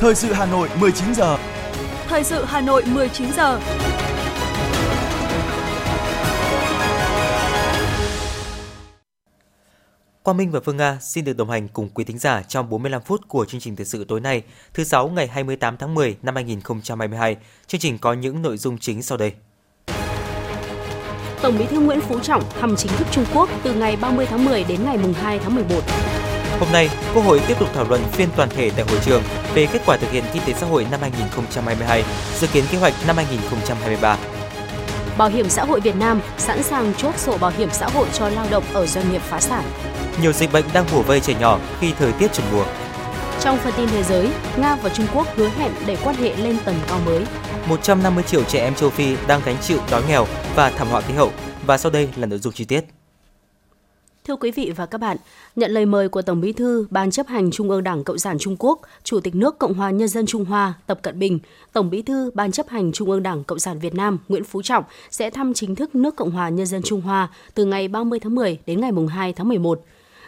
Thời sự Hà Nội 19 giờ. Thời sự Hà Nội 19 giờ. Quang Minh và Phương Nga xin được đồng hành cùng quý thính giả trong 45 phút của chương trình thời sự tối nay, thứ sáu ngày 28 tháng 10 năm 2022. Chương trình có những nội dung chính sau đây. Tổng Bí thư Nguyễn Phú Trọng thăm chính thức Trung Quốc từ ngày 30 tháng 10 đến ngày 2 tháng 11. Hôm nay, Quốc hội tiếp tục thảo luận phiên toàn thể tại hội trường về kết quả thực hiện kinh tế xã hội năm 2022, dự kiến kế hoạch năm 2023. Bảo hiểm xã hội Việt Nam sẵn sàng chốt sổ bảo hiểm xã hội cho lao động ở doanh nghiệp phá sản. Nhiều dịch bệnh đang bủa vây trẻ nhỏ khi thời tiết chuyển mùa. Trong phần tin thế giới, Nga và Trung Quốc hứa hẹn để quan hệ lên tầm cao mới. 150 triệu trẻ em châu Phi đang gánh chịu đói nghèo và thảm họa khí hậu. Và sau đây là nội dung chi tiết. Thưa quý vị và các bạn, nhận lời mời của Tổng Bí thư Ban chấp hành Trung ương Đảng Cộng sản Trung Quốc, Chủ tịch nước Cộng hòa Nhân dân Trung Hoa Tập Cận Bình, Tổng Bí thư Ban chấp hành Trung ương Đảng Cộng sản Việt Nam Nguyễn Phú Trọng sẽ thăm chính thức nước Cộng hòa Nhân dân Trung Hoa từ ngày 30 tháng 10 đến ngày 2 tháng 11.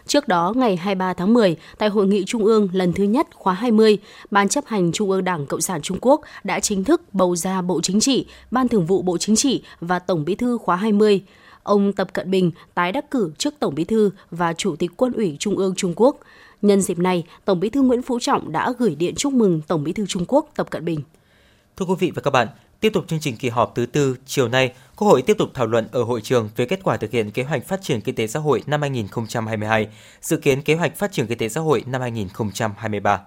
Trước đó, ngày 23 tháng 10, tại Hội nghị Trung ương lần thứ nhất khóa 20, Ban chấp hành Trung ương Đảng Cộng sản Trung Quốc đã chính thức bầu ra Bộ Chính trị, Ban Thường vụ Bộ Chính trị và Tổng Bí thư khóa 20. Ông Tập Cận Bình tái đắc cử trước Tổng Bí thư và Chủ tịch Quân ủy Trung ương Trung Quốc. Nhân dịp này, Tổng Bí thư Nguyễn Phú Trọng đã gửi điện chúc mừng Tổng Bí thư Trung Quốc Tập Cận Bình. Thưa quý vị và các bạn, Tiếp tục chương trình kỳ họp thứ tư, chiều nay, Quốc hội tiếp tục thảo luận ở hội trường về kết quả thực hiện kế hoạch phát triển kinh tế xã hội năm 2022, dự kiến kế hoạch phát triển kinh tế xã hội năm 2023.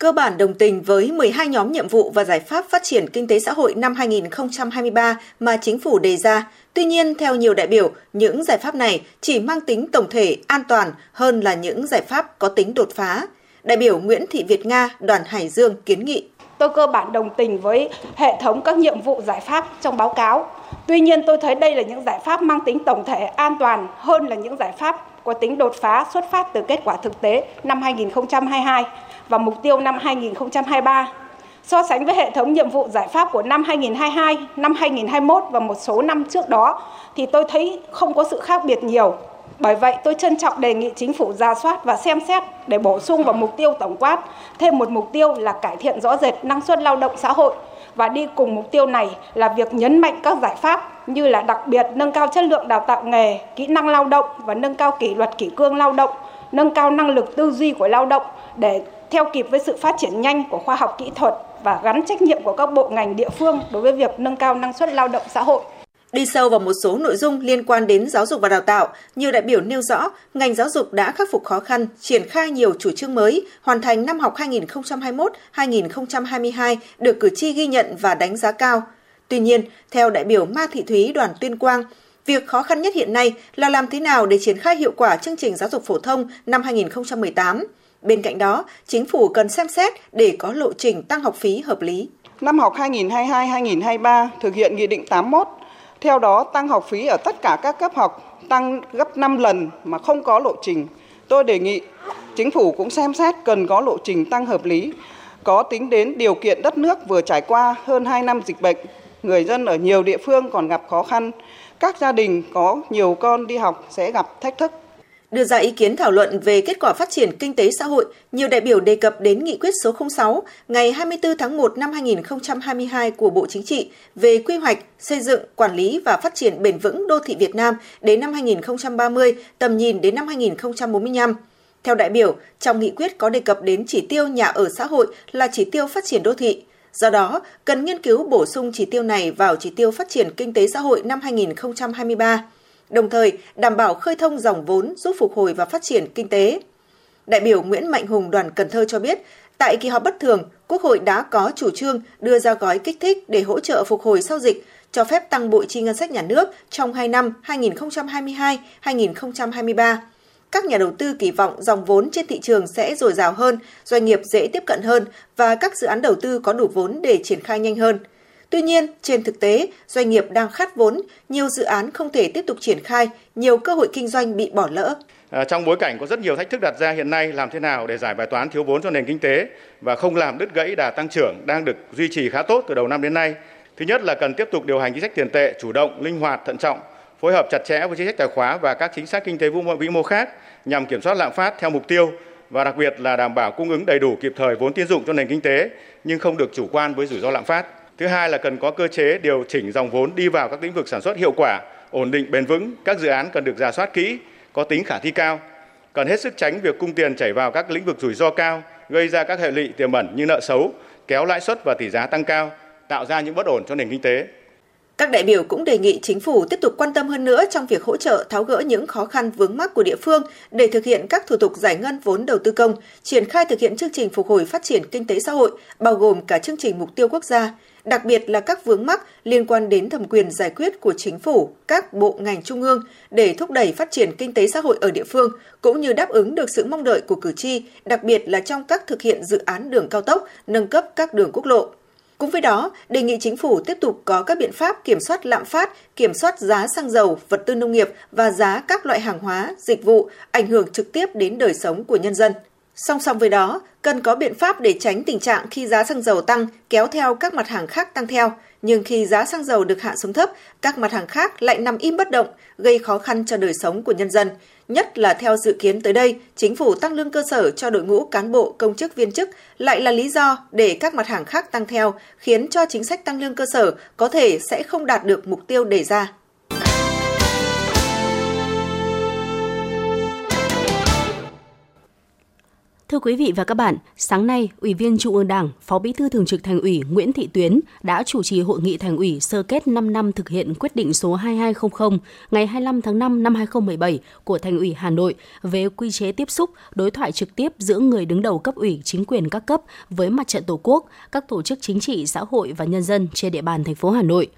Cơ bản đồng tình với 12 nhóm nhiệm vụ và giải pháp phát triển kinh tế xã hội năm 2023 mà chính phủ đề ra. Tuy nhiên, theo nhiều đại biểu, những giải pháp này chỉ mang tính tổng thể, an toàn hơn là những giải pháp có tính đột phá. Đại biểu Nguyễn Thị Việt Nga, đoàn Hải Dương kiến nghị tôi cơ bản đồng tình với hệ thống các nhiệm vụ giải pháp trong báo cáo. Tuy nhiên tôi thấy đây là những giải pháp mang tính tổng thể an toàn hơn là những giải pháp có tính đột phá xuất phát từ kết quả thực tế năm 2022 và mục tiêu năm 2023. So sánh với hệ thống nhiệm vụ giải pháp của năm 2022, năm 2021 và một số năm trước đó thì tôi thấy không có sự khác biệt nhiều. Bởi vậy, tôi trân trọng đề nghị chính phủ ra soát và xem xét để bổ sung vào mục tiêu tổng quát thêm một mục tiêu là cải thiện rõ rệt năng suất lao động xã hội và đi cùng mục tiêu này là việc nhấn mạnh các giải pháp như là đặc biệt nâng cao chất lượng đào tạo nghề, kỹ năng lao động và nâng cao kỷ luật kỷ cương lao động, nâng cao năng lực tư duy của lao động để theo kịp với sự phát triển nhanh của khoa học kỹ thuật và gắn trách nhiệm của các bộ ngành địa phương đối với việc nâng cao năng suất lao động xã hội. Đi sâu vào một số nội dung liên quan đến giáo dục và đào tạo, nhiều đại biểu nêu rõ ngành giáo dục đã khắc phục khó khăn, triển khai nhiều chủ trương mới, hoàn thành năm học 2021-2022 được cử tri ghi nhận và đánh giá cao. Tuy nhiên, theo đại biểu Ma Thị Thúy đoàn Tuyên Quang, việc khó khăn nhất hiện nay là làm thế nào để triển khai hiệu quả chương trình giáo dục phổ thông năm 2018. Bên cạnh đó, chính phủ cần xem xét để có lộ trình tăng học phí hợp lý. Năm học 2022-2023 thực hiện Nghị định 81 theo đó, tăng học phí ở tất cả các cấp học tăng gấp 5 lần mà không có lộ trình. Tôi đề nghị chính phủ cũng xem xét cần có lộ trình tăng hợp lý, có tính đến điều kiện đất nước vừa trải qua hơn 2 năm dịch bệnh, người dân ở nhiều địa phương còn gặp khó khăn, các gia đình có nhiều con đi học sẽ gặp thách thức. Đưa ra ý kiến thảo luận về kết quả phát triển kinh tế xã hội, nhiều đại biểu đề cập đến nghị quyết số 06 ngày 24 tháng 1 năm 2022 của Bộ Chính trị về quy hoạch, xây dựng, quản lý và phát triển bền vững đô thị Việt Nam đến năm 2030, tầm nhìn đến năm 2045. Theo đại biểu, trong nghị quyết có đề cập đến chỉ tiêu nhà ở xã hội là chỉ tiêu phát triển đô thị. Do đó, cần nghiên cứu bổ sung chỉ tiêu này vào chỉ tiêu phát triển kinh tế xã hội năm 2023 đồng thời đảm bảo khơi thông dòng vốn giúp phục hồi và phát triển kinh tế. Đại biểu Nguyễn Mạnh Hùng đoàn Cần Thơ cho biết, tại kỳ họp bất thường, Quốc hội đã có chủ trương đưa ra gói kích thích để hỗ trợ phục hồi sau dịch, cho phép tăng bội chi ngân sách nhà nước trong 2 năm 2022-2023. Các nhà đầu tư kỳ vọng dòng vốn trên thị trường sẽ dồi dào hơn, doanh nghiệp dễ tiếp cận hơn và các dự án đầu tư có đủ vốn để triển khai nhanh hơn – Tuy nhiên, trên thực tế, doanh nghiệp đang khát vốn, nhiều dự án không thể tiếp tục triển khai, nhiều cơ hội kinh doanh bị bỏ lỡ. À, trong bối cảnh có rất nhiều thách thức đặt ra hiện nay, làm thế nào để giải bài toán thiếu vốn cho nền kinh tế và không làm đứt gãy đà tăng trưởng đang được duy trì khá tốt từ đầu năm đến nay. Thứ nhất là cần tiếp tục điều hành chính sách tiền tệ chủ động, linh hoạt, thận trọng, phối hợp chặt chẽ với chính sách tài khóa và các chính sách kinh tế vĩ mô khác nhằm kiểm soát lạm phát theo mục tiêu và đặc biệt là đảm bảo cung ứng đầy đủ kịp thời vốn tín dụng cho nền kinh tế nhưng không được chủ quan với rủi ro lạm phát. Thứ hai là cần có cơ chế điều chỉnh dòng vốn đi vào các lĩnh vực sản xuất hiệu quả, ổn định bền vững. Các dự án cần được giả soát kỹ, có tính khả thi cao. Cần hết sức tránh việc cung tiền chảy vào các lĩnh vực rủi ro cao, gây ra các hệ lụy tiềm ẩn như nợ xấu, kéo lãi suất và tỷ giá tăng cao, tạo ra những bất ổn cho nền kinh tế. Các đại biểu cũng đề nghị chính phủ tiếp tục quan tâm hơn nữa trong việc hỗ trợ tháo gỡ những khó khăn vướng mắc của địa phương để thực hiện các thủ tục giải ngân vốn đầu tư công, triển khai thực hiện chương trình phục hồi phát triển kinh tế xã hội, bao gồm cả chương trình mục tiêu quốc gia, đặc biệt là các vướng mắc liên quan đến thẩm quyền giải quyết của chính phủ, các bộ ngành trung ương để thúc đẩy phát triển kinh tế xã hội ở địa phương, cũng như đáp ứng được sự mong đợi của cử tri, đặc biệt là trong các thực hiện dự án đường cao tốc, nâng cấp các đường quốc lộ. Cùng với đó, đề nghị chính phủ tiếp tục có các biện pháp kiểm soát lạm phát, kiểm soát giá xăng dầu, vật tư nông nghiệp và giá các loại hàng hóa, dịch vụ ảnh hưởng trực tiếp đến đời sống của nhân dân. Song song với đó, cần có biện pháp để tránh tình trạng khi giá xăng dầu tăng kéo theo các mặt hàng khác tăng theo, nhưng khi giá xăng dầu được hạ xuống thấp, các mặt hàng khác lại nằm im bất động, gây khó khăn cho đời sống của nhân dân. Nhất là theo dự kiến tới đây, chính phủ tăng lương cơ sở cho đội ngũ cán bộ, công chức, viên chức lại là lý do để các mặt hàng khác tăng theo, khiến cho chính sách tăng lương cơ sở có thể sẽ không đạt được mục tiêu đề ra. Thưa quý vị và các bạn, sáng nay, Ủy viên Trung ương Đảng, Phó Bí thư Thường trực Thành ủy Nguyễn Thị Tuyến đã chủ trì hội nghị Thành ủy sơ kết 5 năm thực hiện quyết định số 2200 ngày 25 tháng 5 năm 2017 của Thành ủy Hà Nội về quy chế tiếp xúc, đối thoại trực tiếp giữa người đứng đầu cấp ủy chính quyền các cấp với mặt trận Tổ quốc, các tổ chức chính trị, xã hội và nhân dân trên địa bàn thành phố Hà Nội.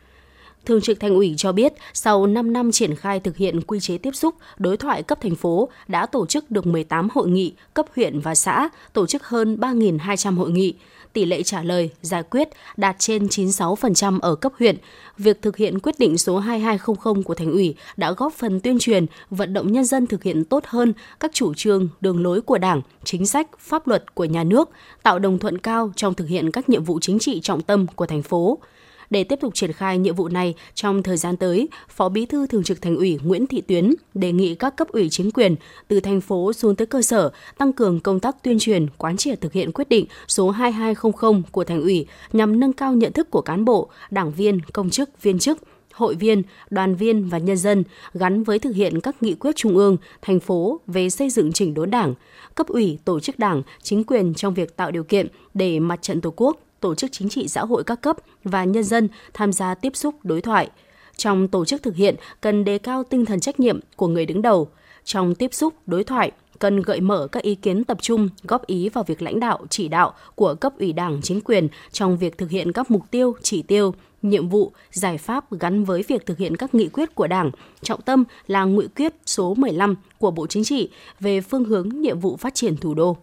Thường trực Thành ủy cho biết, sau 5 năm triển khai thực hiện quy chế tiếp xúc, đối thoại cấp thành phố đã tổ chức được 18 hội nghị cấp huyện và xã, tổ chức hơn 3.200 hội nghị. Tỷ lệ trả lời, giải quyết đạt trên 96% ở cấp huyện. Việc thực hiện quyết định số 2200 của Thành ủy đã góp phần tuyên truyền, vận động nhân dân thực hiện tốt hơn các chủ trương, đường lối của Đảng, chính sách, pháp luật của nhà nước, tạo đồng thuận cao trong thực hiện các nhiệm vụ chính trị trọng tâm của thành phố. Để tiếp tục triển khai nhiệm vụ này trong thời gian tới, Phó Bí thư Thường trực Thành ủy Nguyễn Thị Tuyến đề nghị các cấp ủy chính quyền từ thành phố xuống tới cơ sở tăng cường công tác tuyên truyền, quán triệt thực hiện quyết định số 2200 của Thành ủy nhằm nâng cao nhận thức của cán bộ, đảng viên, công chức, viên chức, hội viên, đoàn viên và nhân dân gắn với thực hiện các nghị quyết trung ương, thành phố về xây dựng chỉnh đốn đảng, cấp ủy, tổ chức đảng, chính quyền trong việc tạo điều kiện để mặt trận Tổ quốc tổ chức chính trị xã hội các cấp và nhân dân tham gia tiếp xúc đối thoại. Trong tổ chức thực hiện cần đề cao tinh thần trách nhiệm của người đứng đầu. Trong tiếp xúc đối thoại cần gợi mở các ý kiến tập trung, góp ý vào việc lãnh đạo, chỉ đạo của cấp ủy đảng, chính quyền trong việc thực hiện các mục tiêu, chỉ tiêu, nhiệm vụ, giải pháp gắn với việc thực hiện các nghị quyết của Đảng. Trọng tâm là nghị quyết số 15 của Bộ Chính trị về phương hướng nhiệm vụ phát triển thủ đô.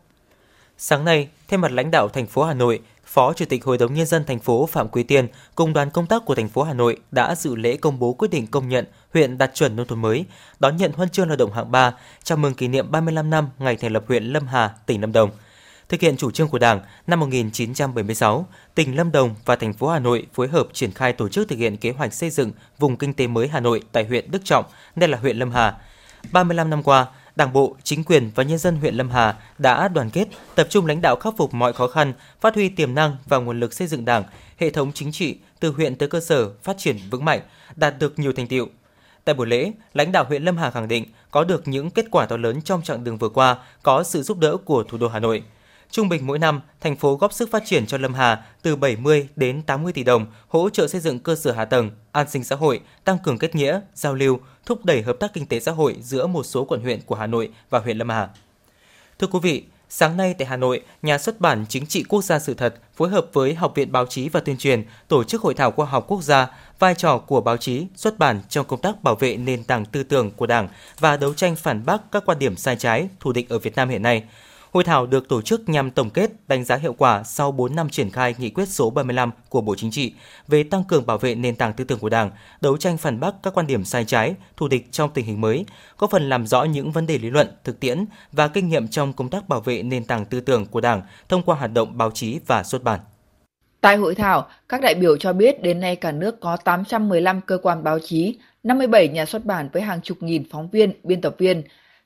Sáng nay, thay mặt lãnh đạo thành phố Hà Nội, Phó Chủ tịch Hội đồng Nhân dân thành phố Phạm Quý Tiên cùng đoàn công tác của thành phố Hà Nội đã dự lễ công bố quyết định công nhận huyện đạt chuẩn nông thôn mới, đón nhận huân chương lao động hạng 3, chào mừng kỷ niệm 35 năm ngày thành lập huyện Lâm Hà, tỉnh Lâm Đồng. Thực hiện chủ trương của Đảng, năm 1976, tỉnh Lâm Đồng và thành phố Hà Nội phối hợp triển khai tổ chức thực hiện kế hoạch xây dựng vùng kinh tế mới Hà Nội tại huyện Đức Trọng, đây là huyện Lâm Hà. 35 năm qua, Đảng bộ, chính quyền và nhân dân huyện Lâm Hà đã đoàn kết, tập trung lãnh đạo khắc phục mọi khó khăn, phát huy tiềm năng và nguồn lực xây dựng Đảng, hệ thống chính trị từ huyện tới cơ sở phát triển vững mạnh, đạt được nhiều thành tiệu. Tại buổi lễ, lãnh đạo huyện Lâm Hà khẳng định có được những kết quả to lớn trong chặng đường vừa qua có sự giúp đỡ của thủ đô Hà Nội – Trung bình mỗi năm, thành phố góp sức phát triển cho Lâm Hà từ 70 đến 80 tỷ đồng, hỗ trợ xây dựng cơ sở hạ tầng, an sinh xã hội, tăng cường kết nghĩa, giao lưu, thúc đẩy hợp tác kinh tế xã hội giữa một số quận huyện của Hà Nội và huyện Lâm Hà. Thưa quý vị, Sáng nay tại Hà Nội, Nhà xuất bản Chính trị Quốc gia sự thật phối hợp với Học viện Báo chí và Tuyên truyền tổ chức hội thảo khoa học quốc gia vai trò của báo chí xuất bản trong công tác bảo vệ nền tảng tư tưởng của Đảng và đấu tranh phản bác các quan điểm sai trái, thù địch ở Việt Nam hiện nay. Hội thảo được tổ chức nhằm tổng kết, đánh giá hiệu quả sau 4 năm triển khai nghị quyết số 35 của Bộ Chính trị về tăng cường bảo vệ nền tảng tư tưởng của Đảng, đấu tranh phản bác các quan điểm sai trái, thù địch trong tình hình mới, có phần làm rõ những vấn đề lý luận, thực tiễn và kinh nghiệm trong công tác bảo vệ nền tảng tư tưởng của Đảng thông qua hoạt động báo chí và xuất bản. Tại hội thảo, các đại biểu cho biết đến nay cả nước có 815 cơ quan báo chí, 57 nhà xuất bản với hàng chục nghìn phóng viên, biên tập viên,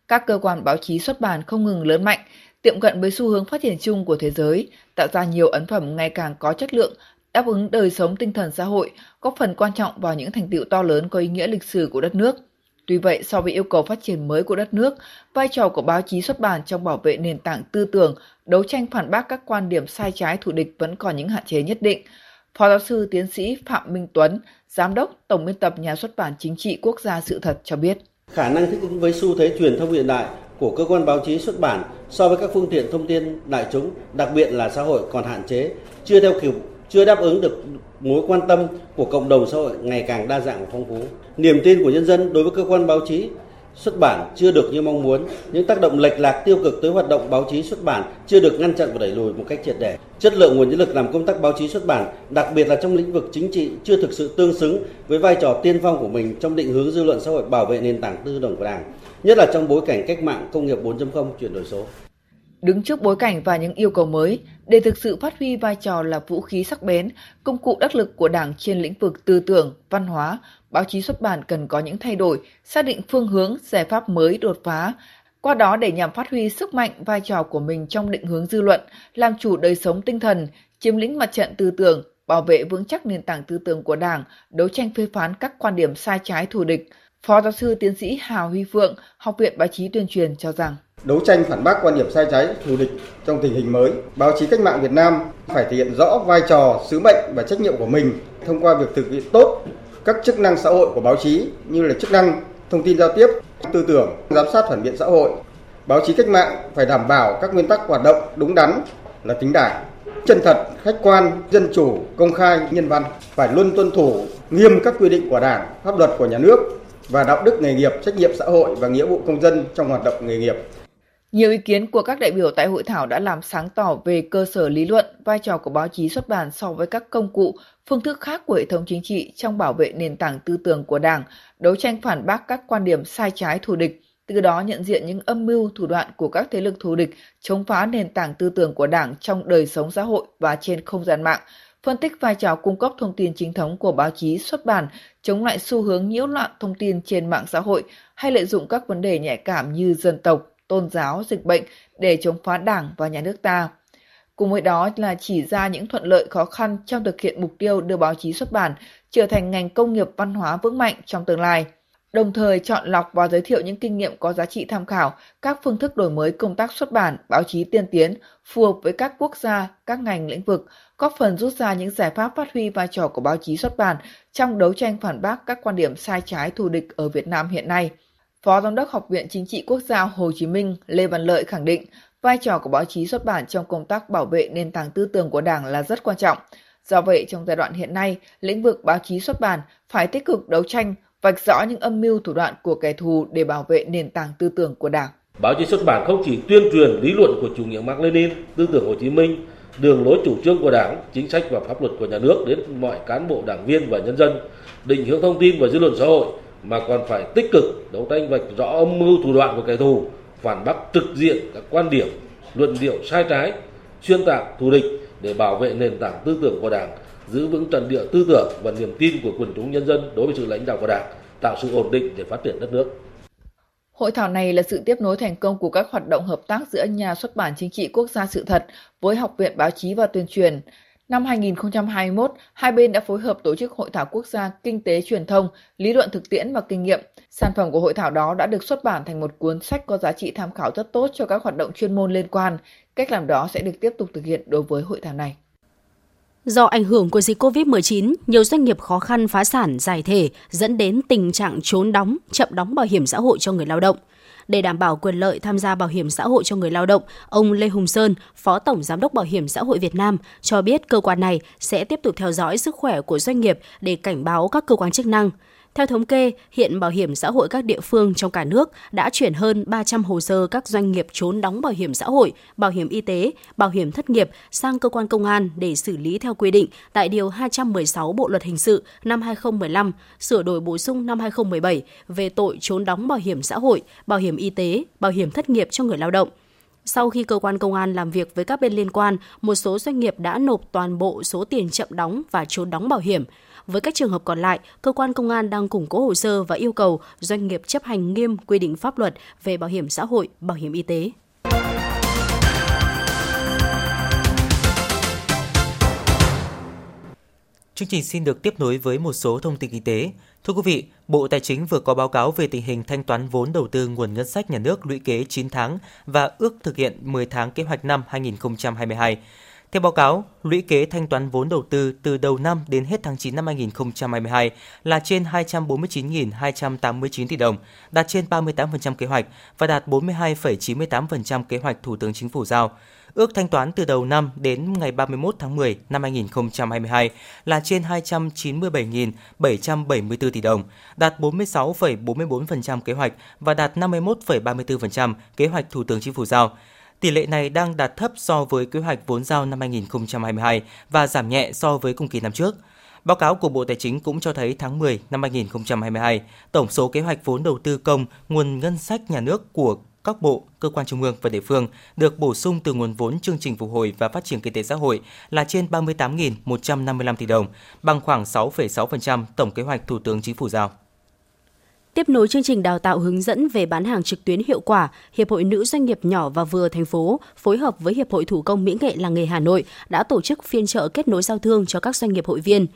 các cơ quan báo chí xuất bản không ngừng lớn mạnh, tiệm cận với xu hướng phát triển chung của thế giới, tạo ra nhiều ấn phẩm ngày càng có chất lượng, đáp ứng đời sống tinh thần xã hội, góp phần quan trọng vào những thành tựu to lớn có ý nghĩa lịch sử của đất nước. Tuy vậy, so với yêu cầu phát triển mới của đất nước, vai trò của báo chí xuất bản trong bảo vệ nền tảng tư tưởng, đấu tranh phản bác các quan điểm sai trái thù địch vẫn còn những hạn chế nhất định. Phó giáo sư tiến sĩ Phạm Minh Tuấn, Giám đốc Tổng biên tập Nhà xuất bản Chính trị Quốc gia Sự thật cho biết. Khả năng thích ứng với xu thế truyền thông hiện đại của cơ quan báo chí xuất bản so với các phương tiện thông tin đại chúng, đặc biệt là xã hội còn hạn chế, chưa theo kịp chưa đáp ứng được mối quan tâm của cộng đồng xã hội ngày càng đa dạng và phong phú. Niềm tin của nhân dân đối với cơ quan báo chí xuất bản chưa được như mong muốn, những tác động lệch lạc tiêu cực tới hoạt động báo chí xuất bản chưa được ngăn chặn và đẩy lùi một cách triệt để. Chất lượng nguồn nhân lực làm công tác báo chí xuất bản, đặc biệt là trong lĩnh vực chính trị chưa thực sự tương xứng với vai trò tiên phong của mình trong định hướng dư luận xã hội bảo vệ nền tảng tư tưởng của Đảng, nhất là trong bối cảnh cách mạng công nghiệp 4.0 chuyển đổi số. Đứng trước bối cảnh và những yêu cầu mới, để thực sự phát huy vai trò là vũ khí sắc bén, công cụ đắc lực của Đảng trên lĩnh vực tư tưởng, văn hóa, báo chí xuất bản cần có những thay đổi, xác định phương hướng, giải pháp mới đột phá, qua đó để nhằm phát huy sức mạnh vai trò của mình trong định hướng dư luận, làm chủ đời sống tinh thần, chiếm lĩnh mặt trận tư tưởng, bảo vệ vững chắc nền tảng tư tưởng của Đảng, đấu tranh phê phán các quan điểm sai trái thù địch. Phó giáo sư tiến sĩ Hào Huy Phượng, Học viện Báo chí tuyên truyền cho rằng đấu tranh phản bác quan điểm sai trái thù địch trong tình hình mới báo chí cách mạng việt nam phải thể hiện rõ vai trò sứ mệnh và trách nhiệm của mình thông qua việc thực hiện tốt các chức năng xã hội của báo chí như là chức năng thông tin giao tiếp tư tưởng giám sát phản biện xã hội. Báo chí cách mạng phải đảm bảo các nguyên tắc hoạt động đúng đắn là tính đảng chân thật khách quan dân chủ công khai nhân văn phải luôn tuân thủ nghiêm các quy định của đảng pháp luật của nhà nước và đạo đức nghề nghiệp trách nhiệm xã hội và nghĩa vụ công dân trong hoạt động nghề nghiệp. Nhiều ý kiến của các đại biểu tại hội thảo đã làm sáng tỏ về cơ sở lý luận, vai trò của báo chí xuất bản so với các công cụ, phương thức khác của hệ thống chính trị trong bảo vệ nền tảng tư tưởng của Đảng, đấu tranh phản bác các quan điểm sai trái thù địch, từ đó nhận diện những âm mưu thủ đoạn của các thế lực thù địch chống phá nền tảng tư tưởng của Đảng trong đời sống xã hội và trên không gian mạng, phân tích vai trò cung cấp thông tin chính thống của báo chí xuất bản, chống lại xu hướng nhiễu loạn thông tin trên mạng xã hội hay lợi dụng các vấn đề nhạy cảm như dân tộc, tôn giáo, dịch bệnh để chống phá đảng và nhà nước ta. Cùng với đó là chỉ ra những thuận lợi khó khăn trong thực hiện mục tiêu đưa báo chí xuất bản trở thành ngành công nghiệp văn hóa vững mạnh trong tương lai. Đồng thời chọn lọc và giới thiệu những kinh nghiệm có giá trị tham khảo, các phương thức đổi mới công tác xuất bản, báo chí tiên tiến, phù hợp với các quốc gia, các ngành lĩnh vực, góp phần rút ra những giải pháp phát huy vai trò của báo chí xuất bản trong đấu tranh phản bác các quan điểm sai trái thù địch ở Việt Nam hiện nay – Phó Giám đốc Học viện Chính trị Quốc gia Hồ Chí Minh Lê Văn Lợi khẳng định vai trò của báo chí xuất bản trong công tác bảo vệ nền tảng tư tưởng của Đảng là rất quan trọng. Do vậy, trong giai đoạn hiện nay, lĩnh vực báo chí xuất bản phải tích cực đấu tranh, vạch rõ những âm mưu thủ đoạn của kẻ thù để bảo vệ nền tảng tư tưởng của Đảng. Báo chí xuất bản không chỉ tuyên truyền lý luận của chủ nghĩa Mác Lênin, tư tưởng Hồ Chí Minh, đường lối chủ trương của Đảng, chính sách và pháp luật của nhà nước đến mọi cán bộ đảng viên và nhân dân, định hướng thông tin và dư luận xã hội mà còn phải tích cực đấu tranh vạch rõ âm mưu thủ đoạn của kẻ thù, phản bác trực diện các quan điểm, luận điệu sai trái, xuyên tạc, thù địch để bảo vệ nền tảng tư tưởng của Đảng, giữ vững trận địa tư tưởng và niềm tin của quần chúng nhân dân đối với sự lãnh đạo của Đảng, tạo sự ổn định để phát triển đất nước. Hội thảo này là sự tiếp nối thành công của các hoạt động hợp tác giữa Nhà xuất bản Chính trị Quốc gia Sự thật với Học viện Báo chí và Tuyên truyền, Năm 2021, hai bên đã phối hợp tổ chức Hội thảo quốc gia Kinh tế truyền thông, lý luận thực tiễn và kinh nghiệm. Sản phẩm của hội thảo đó đã được xuất bản thành một cuốn sách có giá trị tham khảo rất tốt cho các hoạt động chuyên môn liên quan. Cách làm đó sẽ được tiếp tục thực hiện đối với hội thảo này. Do ảnh hưởng của dịch COVID-19, nhiều doanh nghiệp khó khăn phá sản giải thể dẫn đến tình trạng trốn đóng, chậm đóng bảo hiểm xã hội cho người lao động – để đảm bảo quyền lợi tham gia bảo hiểm xã hội cho người lao động, ông Lê Hùng Sơn, Phó Tổng Giám đốc Bảo hiểm xã hội Việt Nam cho biết cơ quan này sẽ tiếp tục theo dõi sức khỏe của doanh nghiệp để cảnh báo các cơ quan chức năng. Theo thống kê, hiện bảo hiểm xã hội các địa phương trong cả nước đã chuyển hơn 300 hồ sơ các doanh nghiệp trốn đóng bảo hiểm xã hội, bảo hiểm y tế, bảo hiểm thất nghiệp sang cơ quan công an để xử lý theo quy định tại Điều 216 Bộ Luật Hình sự năm 2015, sửa đổi bổ sung năm 2017 về tội trốn đóng bảo hiểm xã hội, bảo hiểm y tế, bảo hiểm thất nghiệp cho người lao động. Sau khi cơ quan công an làm việc với các bên liên quan, một số doanh nghiệp đã nộp toàn bộ số tiền chậm đóng và trốn đóng bảo hiểm. Với các trường hợp còn lại, cơ quan công an đang củng cố hồ sơ và yêu cầu doanh nghiệp chấp hành nghiêm quy định pháp luật về bảo hiểm xã hội, bảo hiểm y tế. Chương trình xin được tiếp nối với một số thông tin kinh tế. Thưa quý vị, Bộ Tài chính vừa có báo cáo về tình hình thanh toán vốn đầu tư nguồn ngân sách nhà nước lũy kế 9 tháng và ước thực hiện 10 tháng kế hoạch năm 2022. Theo báo cáo, lũy kế thanh toán vốn đầu tư từ đầu năm đến hết tháng 9 năm 2022 là trên 249.289 tỷ đồng, đạt trên 38% kế hoạch và đạt 42,98% kế hoạch Thủ tướng Chính phủ giao. Ước thanh toán từ đầu năm đến ngày 31 tháng 10 năm 2022 là trên 297.774 tỷ đồng, đạt 46,44% kế hoạch và đạt 51,34% kế hoạch Thủ tướng Chính phủ giao. Tỷ lệ này đang đạt thấp so với kế hoạch vốn giao năm 2022 và giảm nhẹ so với cùng kỳ năm trước. Báo cáo của Bộ Tài chính cũng cho thấy tháng 10 năm 2022, tổng số kế hoạch vốn đầu tư công, nguồn ngân sách nhà nước của các bộ, cơ quan trung ương và địa phương được bổ sung từ nguồn vốn chương trình phục hồi và phát triển kinh tế xã hội là trên 38.155 tỷ đồng, bằng khoảng 6,6% tổng kế hoạch Thủ tướng Chính phủ giao. Tiếp nối chương trình đào tạo hướng dẫn về bán hàng trực tuyến hiệu quả, Hiệp hội Nữ Doanh nghiệp nhỏ và vừa thành phố phối hợp với Hiệp hội Thủ công Mỹ nghệ làng nghề Hà Nội đã tổ chức phiên chợ kết nối giao thương cho các doanh nghiệp hội viên.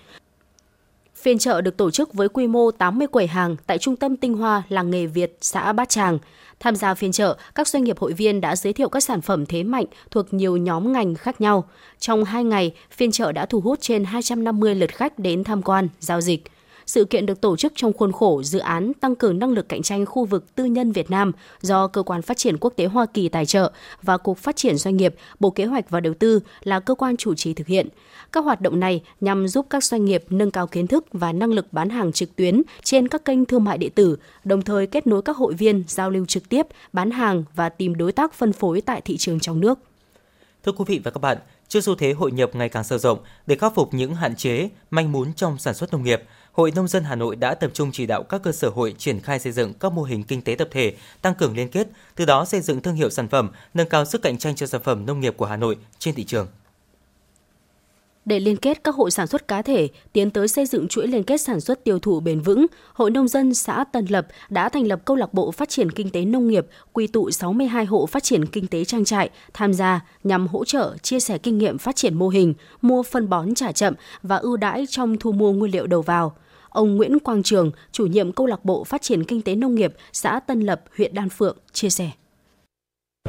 Phiên chợ được tổ chức với quy mô 80 quầy hàng tại Trung tâm Tinh Hoa Làng nghề Việt, xã Bát Tràng. Tham gia phiên chợ, các doanh nghiệp hội viên đã giới thiệu các sản phẩm thế mạnh thuộc nhiều nhóm ngành khác nhau. Trong 2 ngày, phiên chợ đã thu hút trên 250 lượt khách đến tham quan, giao dịch. Sự kiện được tổ chức trong khuôn khổ dự án tăng cường năng lực cạnh tranh khu vực tư nhân Việt Nam do Cơ quan Phát triển Quốc tế Hoa Kỳ tài trợ và Cục Phát triển Doanh nghiệp, Bộ Kế hoạch và Đầu tư là cơ quan chủ trì thực hiện. Các hoạt động này nhằm giúp các doanh nghiệp nâng cao kiến thức và năng lực bán hàng trực tuyến trên các kênh thương mại điện tử, đồng thời kết nối các hội viên giao lưu trực tiếp, bán hàng và tìm đối tác phân phối tại thị trường trong nước. Thưa quý vị và các bạn, trước xu thế hội nhập ngày càng sâu rộng, để khắc phục những hạn chế, manh mún trong sản xuất nông nghiệp, Hội Nông dân Hà Nội đã tập trung chỉ đạo các cơ sở hội triển khai xây dựng các mô hình kinh tế tập thể, tăng cường liên kết, từ đó xây dựng thương hiệu sản phẩm, nâng cao sức cạnh tranh cho sản phẩm nông nghiệp của Hà Nội trên thị trường để liên kết các hộ sản xuất cá thể tiến tới xây dựng chuỗi liên kết sản xuất tiêu thụ bền vững, Hội nông dân xã Tân Lập đã thành lập câu lạc bộ phát triển kinh tế nông nghiệp, quy tụ 62 hộ phát triển kinh tế trang trại tham gia nhằm hỗ trợ chia sẻ kinh nghiệm phát triển mô hình, mua phân bón trả chậm và ưu đãi trong thu mua nguyên liệu đầu vào. Ông Nguyễn Quang Trường, chủ nhiệm câu lạc bộ phát triển kinh tế nông nghiệp xã Tân Lập, huyện Đan Phượng chia sẻ.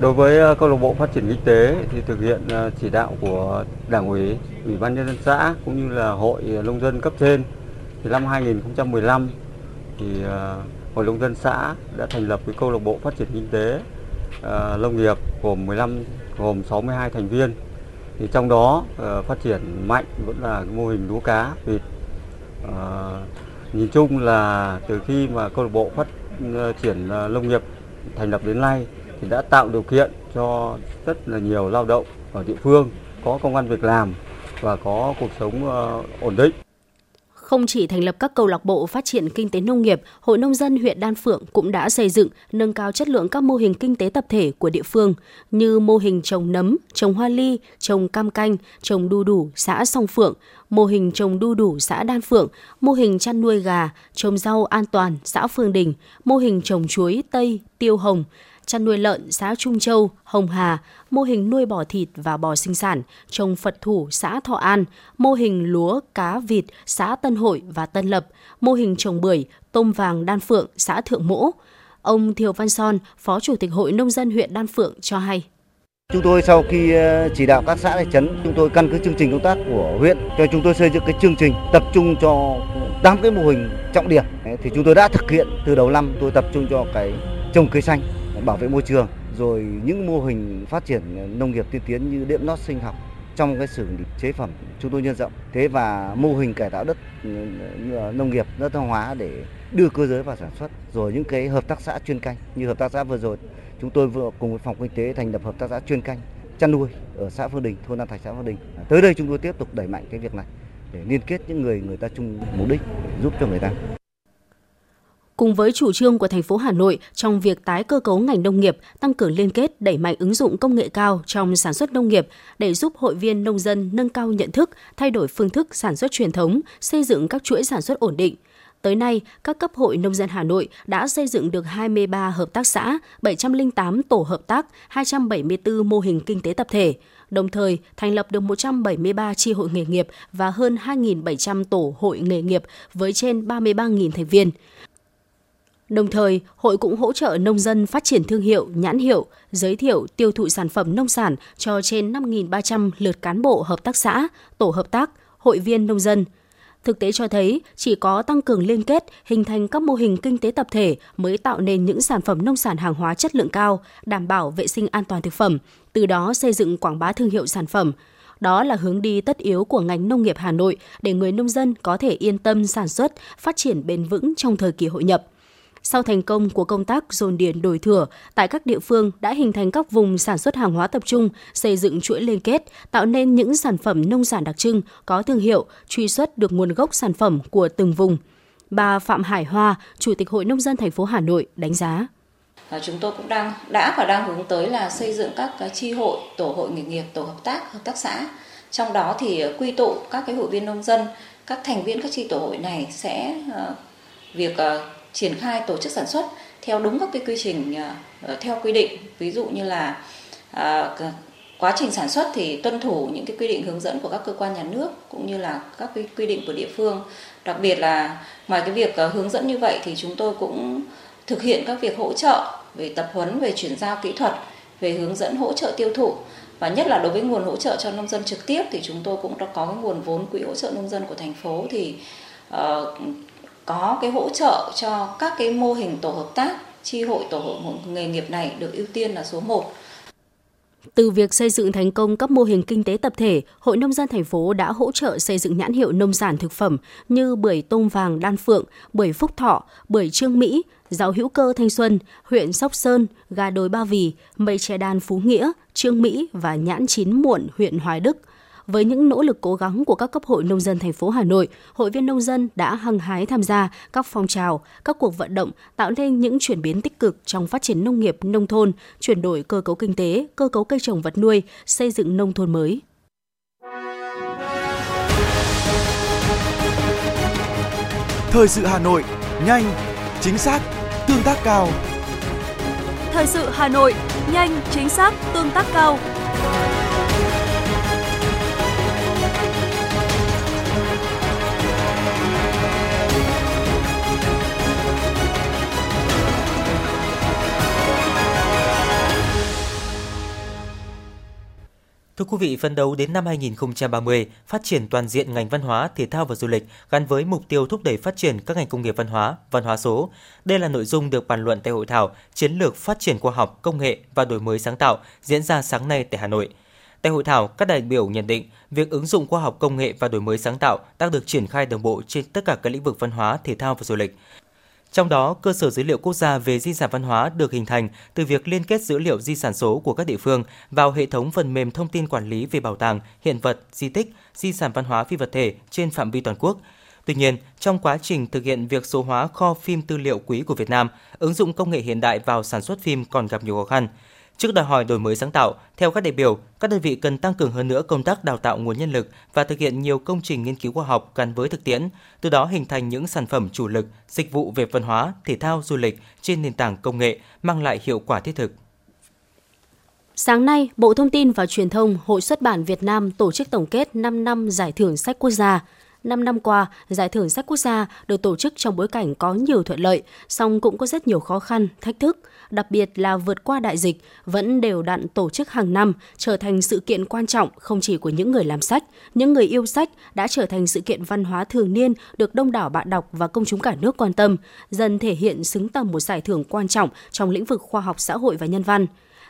Đối với ờ, câu lạc bộ phát triển kinh tế thì thực hiện ờ, chỉ đạo của Đảng ủy, Ủy ban nhân dân xã cũng như là hội nông dân cấp trên thì năm 2015 thì ờ, hội nông dân xã đã thành lập cái câu lạc bộ phát triển kinh tế nông nghiệp gồm 15 gồm 62 thành viên. Thì trong đó phát triển mạnh vẫn là mô hình lúa cá, vịt. Ờ, nhìn chung là từ khi mà câu lạc bộ phát ờ, triển ờ, nông nghiệp thành lập đến nay thì đã tạo điều kiện cho rất là nhiều lao động ở địa phương có công an việc làm và có cuộc sống ổn định. Không chỉ thành lập các câu lạc bộ phát triển kinh tế nông nghiệp, Hội Nông dân huyện Đan Phượng cũng đã xây dựng, nâng cao chất lượng các mô hình kinh tế tập thể của địa phương như mô hình trồng nấm, trồng hoa ly, trồng cam canh, trồng đu đủ xã Song Phượng, mô hình trồng đu đủ xã Đan Phượng, mô hình chăn nuôi gà, trồng rau an toàn xã Phương Đình, mô hình trồng chuối, tây, tiêu hồng, chăn nuôi lợn xã Trung Châu, Hồng Hà, mô hình nuôi bò thịt và bò sinh sản, trồng Phật thủ xã Thọ An, mô hình lúa, cá, vịt xã Tân Hội và Tân Lập, mô hình trồng bưởi, tôm vàng Đan Phượng xã Thượng Mỗ. Ông Thiều Văn Son, Phó Chủ tịch Hội Nông dân huyện Đan Phượng cho hay. Chúng tôi sau khi ờ, chỉ đạo các xã thị trấn, chúng tôi căn cứ chương trình công tác của huyện cho chúng tôi xây dựng cái chương trình tập trung cho 8 cái mô hình trọng điểm. Thì chúng tôi đã thực hiện từ đầu năm tôi tập trung cho cái trồng cây xanh bảo vệ môi trường rồi những mô hình phát triển nông nghiệp tiên tiến như đệm lót sinh học trong cái xử lý chế phẩm chúng tôi nhân rộng thế và mô hình cải tạo đất ừ, nông nghiệp đất hoang hóa để đưa cơ giới vào sản xuất rồi những cái hợp tác xã chuyên canh như hợp tác xã vừa rồi chúng tôi vừa cùng với phòng kinh tế thành lập hợp tác xã chuyên canh chăn nuôi ở xã Phương Đình thôn An Thạch xã Phương Đình tới đây chúng tôi tiếp tục đẩy mạnh cái việc này để liên kết những người người ta chung mục đích để giúp cho người ta cùng với chủ trương của thành phố Hà Nội trong việc tái cơ cấu ngành nông nghiệp, tăng cường liên kết, đẩy mạnh ứng dụng công nghệ cao trong sản xuất nông nghiệp để giúp hội viên nông dân nâng cao nhận thức, thay đổi phương thức sản xuất truyền thống, xây dựng các chuỗi sản xuất ổn định. Tới nay, các cấp hội nông dân Hà Nội đã xây dựng được 23 hợp tác xã, 708 tổ hợp tác, 274 mô hình kinh tế tập thể, đồng thời thành lập được 173 chi hội nghề nghiệp và hơn 2.700 tổ hội nghề nghiệp với trên 33.000 thành viên. Đồng thời, hội cũng hỗ trợ nông dân phát triển thương hiệu, nhãn hiệu, giới thiệu tiêu thụ sản phẩm nông sản cho trên 5.300 lượt cán bộ hợp tác xã, tổ hợp tác, hội viên nông dân. Thực tế cho thấy, chỉ có tăng cường liên kết, hình thành các mô hình kinh tế tập thể mới tạo nên những sản phẩm nông sản hàng hóa chất lượng cao, đảm bảo vệ sinh an toàn thực phẩm, từ đó xây dựng quảng bá thương hiệu sản phẩm. Đó là hướng đi tất yếu của ngành nông nghiệp Hà Nội để người nông dân có thể yên tâm sản xuất, phát triển bền vững trong thời kỳ hội nhập. Sau thành công của công tác dồn điền đổi thửa, tại các địa phương đã hình thành các vùng sản xuất hàng hóa tập trung, xây dựng chuỗi liên kết, tạo nên những sản phẩm nông sản đặc trưng, có thương hiệu, truy xuất được nguồn gốc sản phẩm của từng vùng. Bà Phạm Hải Hoa, Chủ tịch Hội Nông dân thành phố Hà Nội đánh giá. À, chúng tôi cũng đang đã và đang hướng tới là xây dựng các chi hội, tổ hội nghề nghiệp, tổ hợp tác, hợp tác xã. Trong đó thì ờ, quy tụ các cái hội viên nông dân, các thành viên các chi tổ hội này sẽ ờ, việc ờ, triển khai tổ chức sản xuất theo đúng các cái quy trình uh, theo quy định. Ví dụ như là uh, quá trình sản xuất thì tuân thủ những cái quy định hướng dẫn của các cơ quan nhà nước cũng như là các cái quy định của địa phương. Đặc biệt là ngoài cái việc uh, hướng dẫn như vậy thì chúng tôi cũng thực hiện các việc hỗ trợ về tập huấn về chuyển giao kỹ thuật về hướng dẫn hỗ trợ tiêu thụ. Và nhất là đối với nguồn hỗ trợ cho nông dân trực tiếp thì chúng tôi cũng đã có cái nguồn vốn quỹ hỗ trợ nông dân của thành phố thì uh, có cái hỗ trợ cho các cái mô hình tổ hợp tác chi hội tổ hội nghề nghiệp này được ưu tiên là số 1. Từ việc xây dựng thành công các mô hình kinh tế tập thể, Hội Nông dân thành phố đã hỗ trợ xây dựng nhãn hiệu nông sản thực phẩm như bưởi tôm vàng Đan Phượng, bưởi Phúc Thọ, bưởi Trương Mỹ, rau hữu cơ Thanh Xuân, huyện Sóc Sơn, gà đồi Ba Vì, mây tre đan Phú Nghĩa, Trương Mỹ và nhãn chín muộn huyện Hoài Đức – với những nỗ lực cố gắng của các cấp hội nông dân thành phố Hà Nội, hội viên nông dân đã hăng hái tham gia các phong trào, các cuộc vận động tạo nên những chuyển biến tích cực trong phát triển nông nghiệp nông thôn, chuyển đổi cơ cấu kinh tế, cơ cấu cây trồng vật nuôi, xây dựng nông thôn mới. Thời sự Hà Nội, nhanh, chính xác, tương tác cao. Thời sự Hà Nội, nhanh, chính xác, tương tác cao. Thưa quý vị, phấn đấu đến năm 2030, phát triển toàn diện ngành văn hóa, thể thao và du lịch gắn với mục tiêu thúc đẩy phát triển các ngành công nghiệp văn hóa, văn hóa số. Đây là nội dung được bàn luận tại hội thảo Chiến lược phát triển khoa học, công nghệ và đổi mới sáng tạo diễn ra sáng nay tại Hà Nội. Tại hội thảo, các đại biểu nhận định việc ứng dụng khoa học công nghệ và đổi mới sáng tạo đang được triển khai đồng bộ trên tất cả các lĩnh vực văn hóa, thể thao và du lịch. Trong đó, cơ sở dữ liệu quốc gia về di sản văn hóa được hình thành từ việc liên kết dữ liệu di sản số của các địa phương vào hệ thống phần mềm thông tin quản lý về bảo tàng, hiện vật, di tích, di sản văn hóa phi vật thể trên phạm vi toàn quốc. Tuy nhiên, trong quá trình thực hiện việc số hóa kho phim tư liệu quý của Việt Nam, ứng dụng công nghệ hiện đại vào sản xuất phim còn gặp nhiều khó khăn. Trước đòi hỏi đổi mới sáng tạo, theo các đại biểu, các đơn vị cần tăng cường hơn nữa công tác đào tạo nguồn nhân lực và thực hiện nhiều công trình nghiên cứu khoa học gắn với thực tiễn, từ đó hình thành những sản phẩm chủ lực, dịch vụ về văn hóa, thể thao, du lịch trên nền tảng công nghệ mang lại hiệu quả thiết thực. Sáng nay, Bộ Thông tin và Truyền thông, Hội xuất bản Việt Nam tổ chức tổng kết 5 năm giải thưởng sách quốc gia. 5 năm qua, giải thưởng sách quốc gia được tổ chức trong bối cảnh có nhiều thuận lợi, song cũng có rất nhiều khó khăn, thách thức – đặc biệt là vượt qua đại dịch, vẫn đều đặn tổ chức hàng năm, trở thành sự kiện quan trọng không chỉ của những người làm sách, những người yêu sách đã trở thành sự kiện văn hóa thường niên được đông đảo bạn đọc và công chúng cả nước quan tâm, dần thể hiện xứng tầm một giải thưởng quan trọng trong lĩnh vực khoa học xã hội và nhân văn.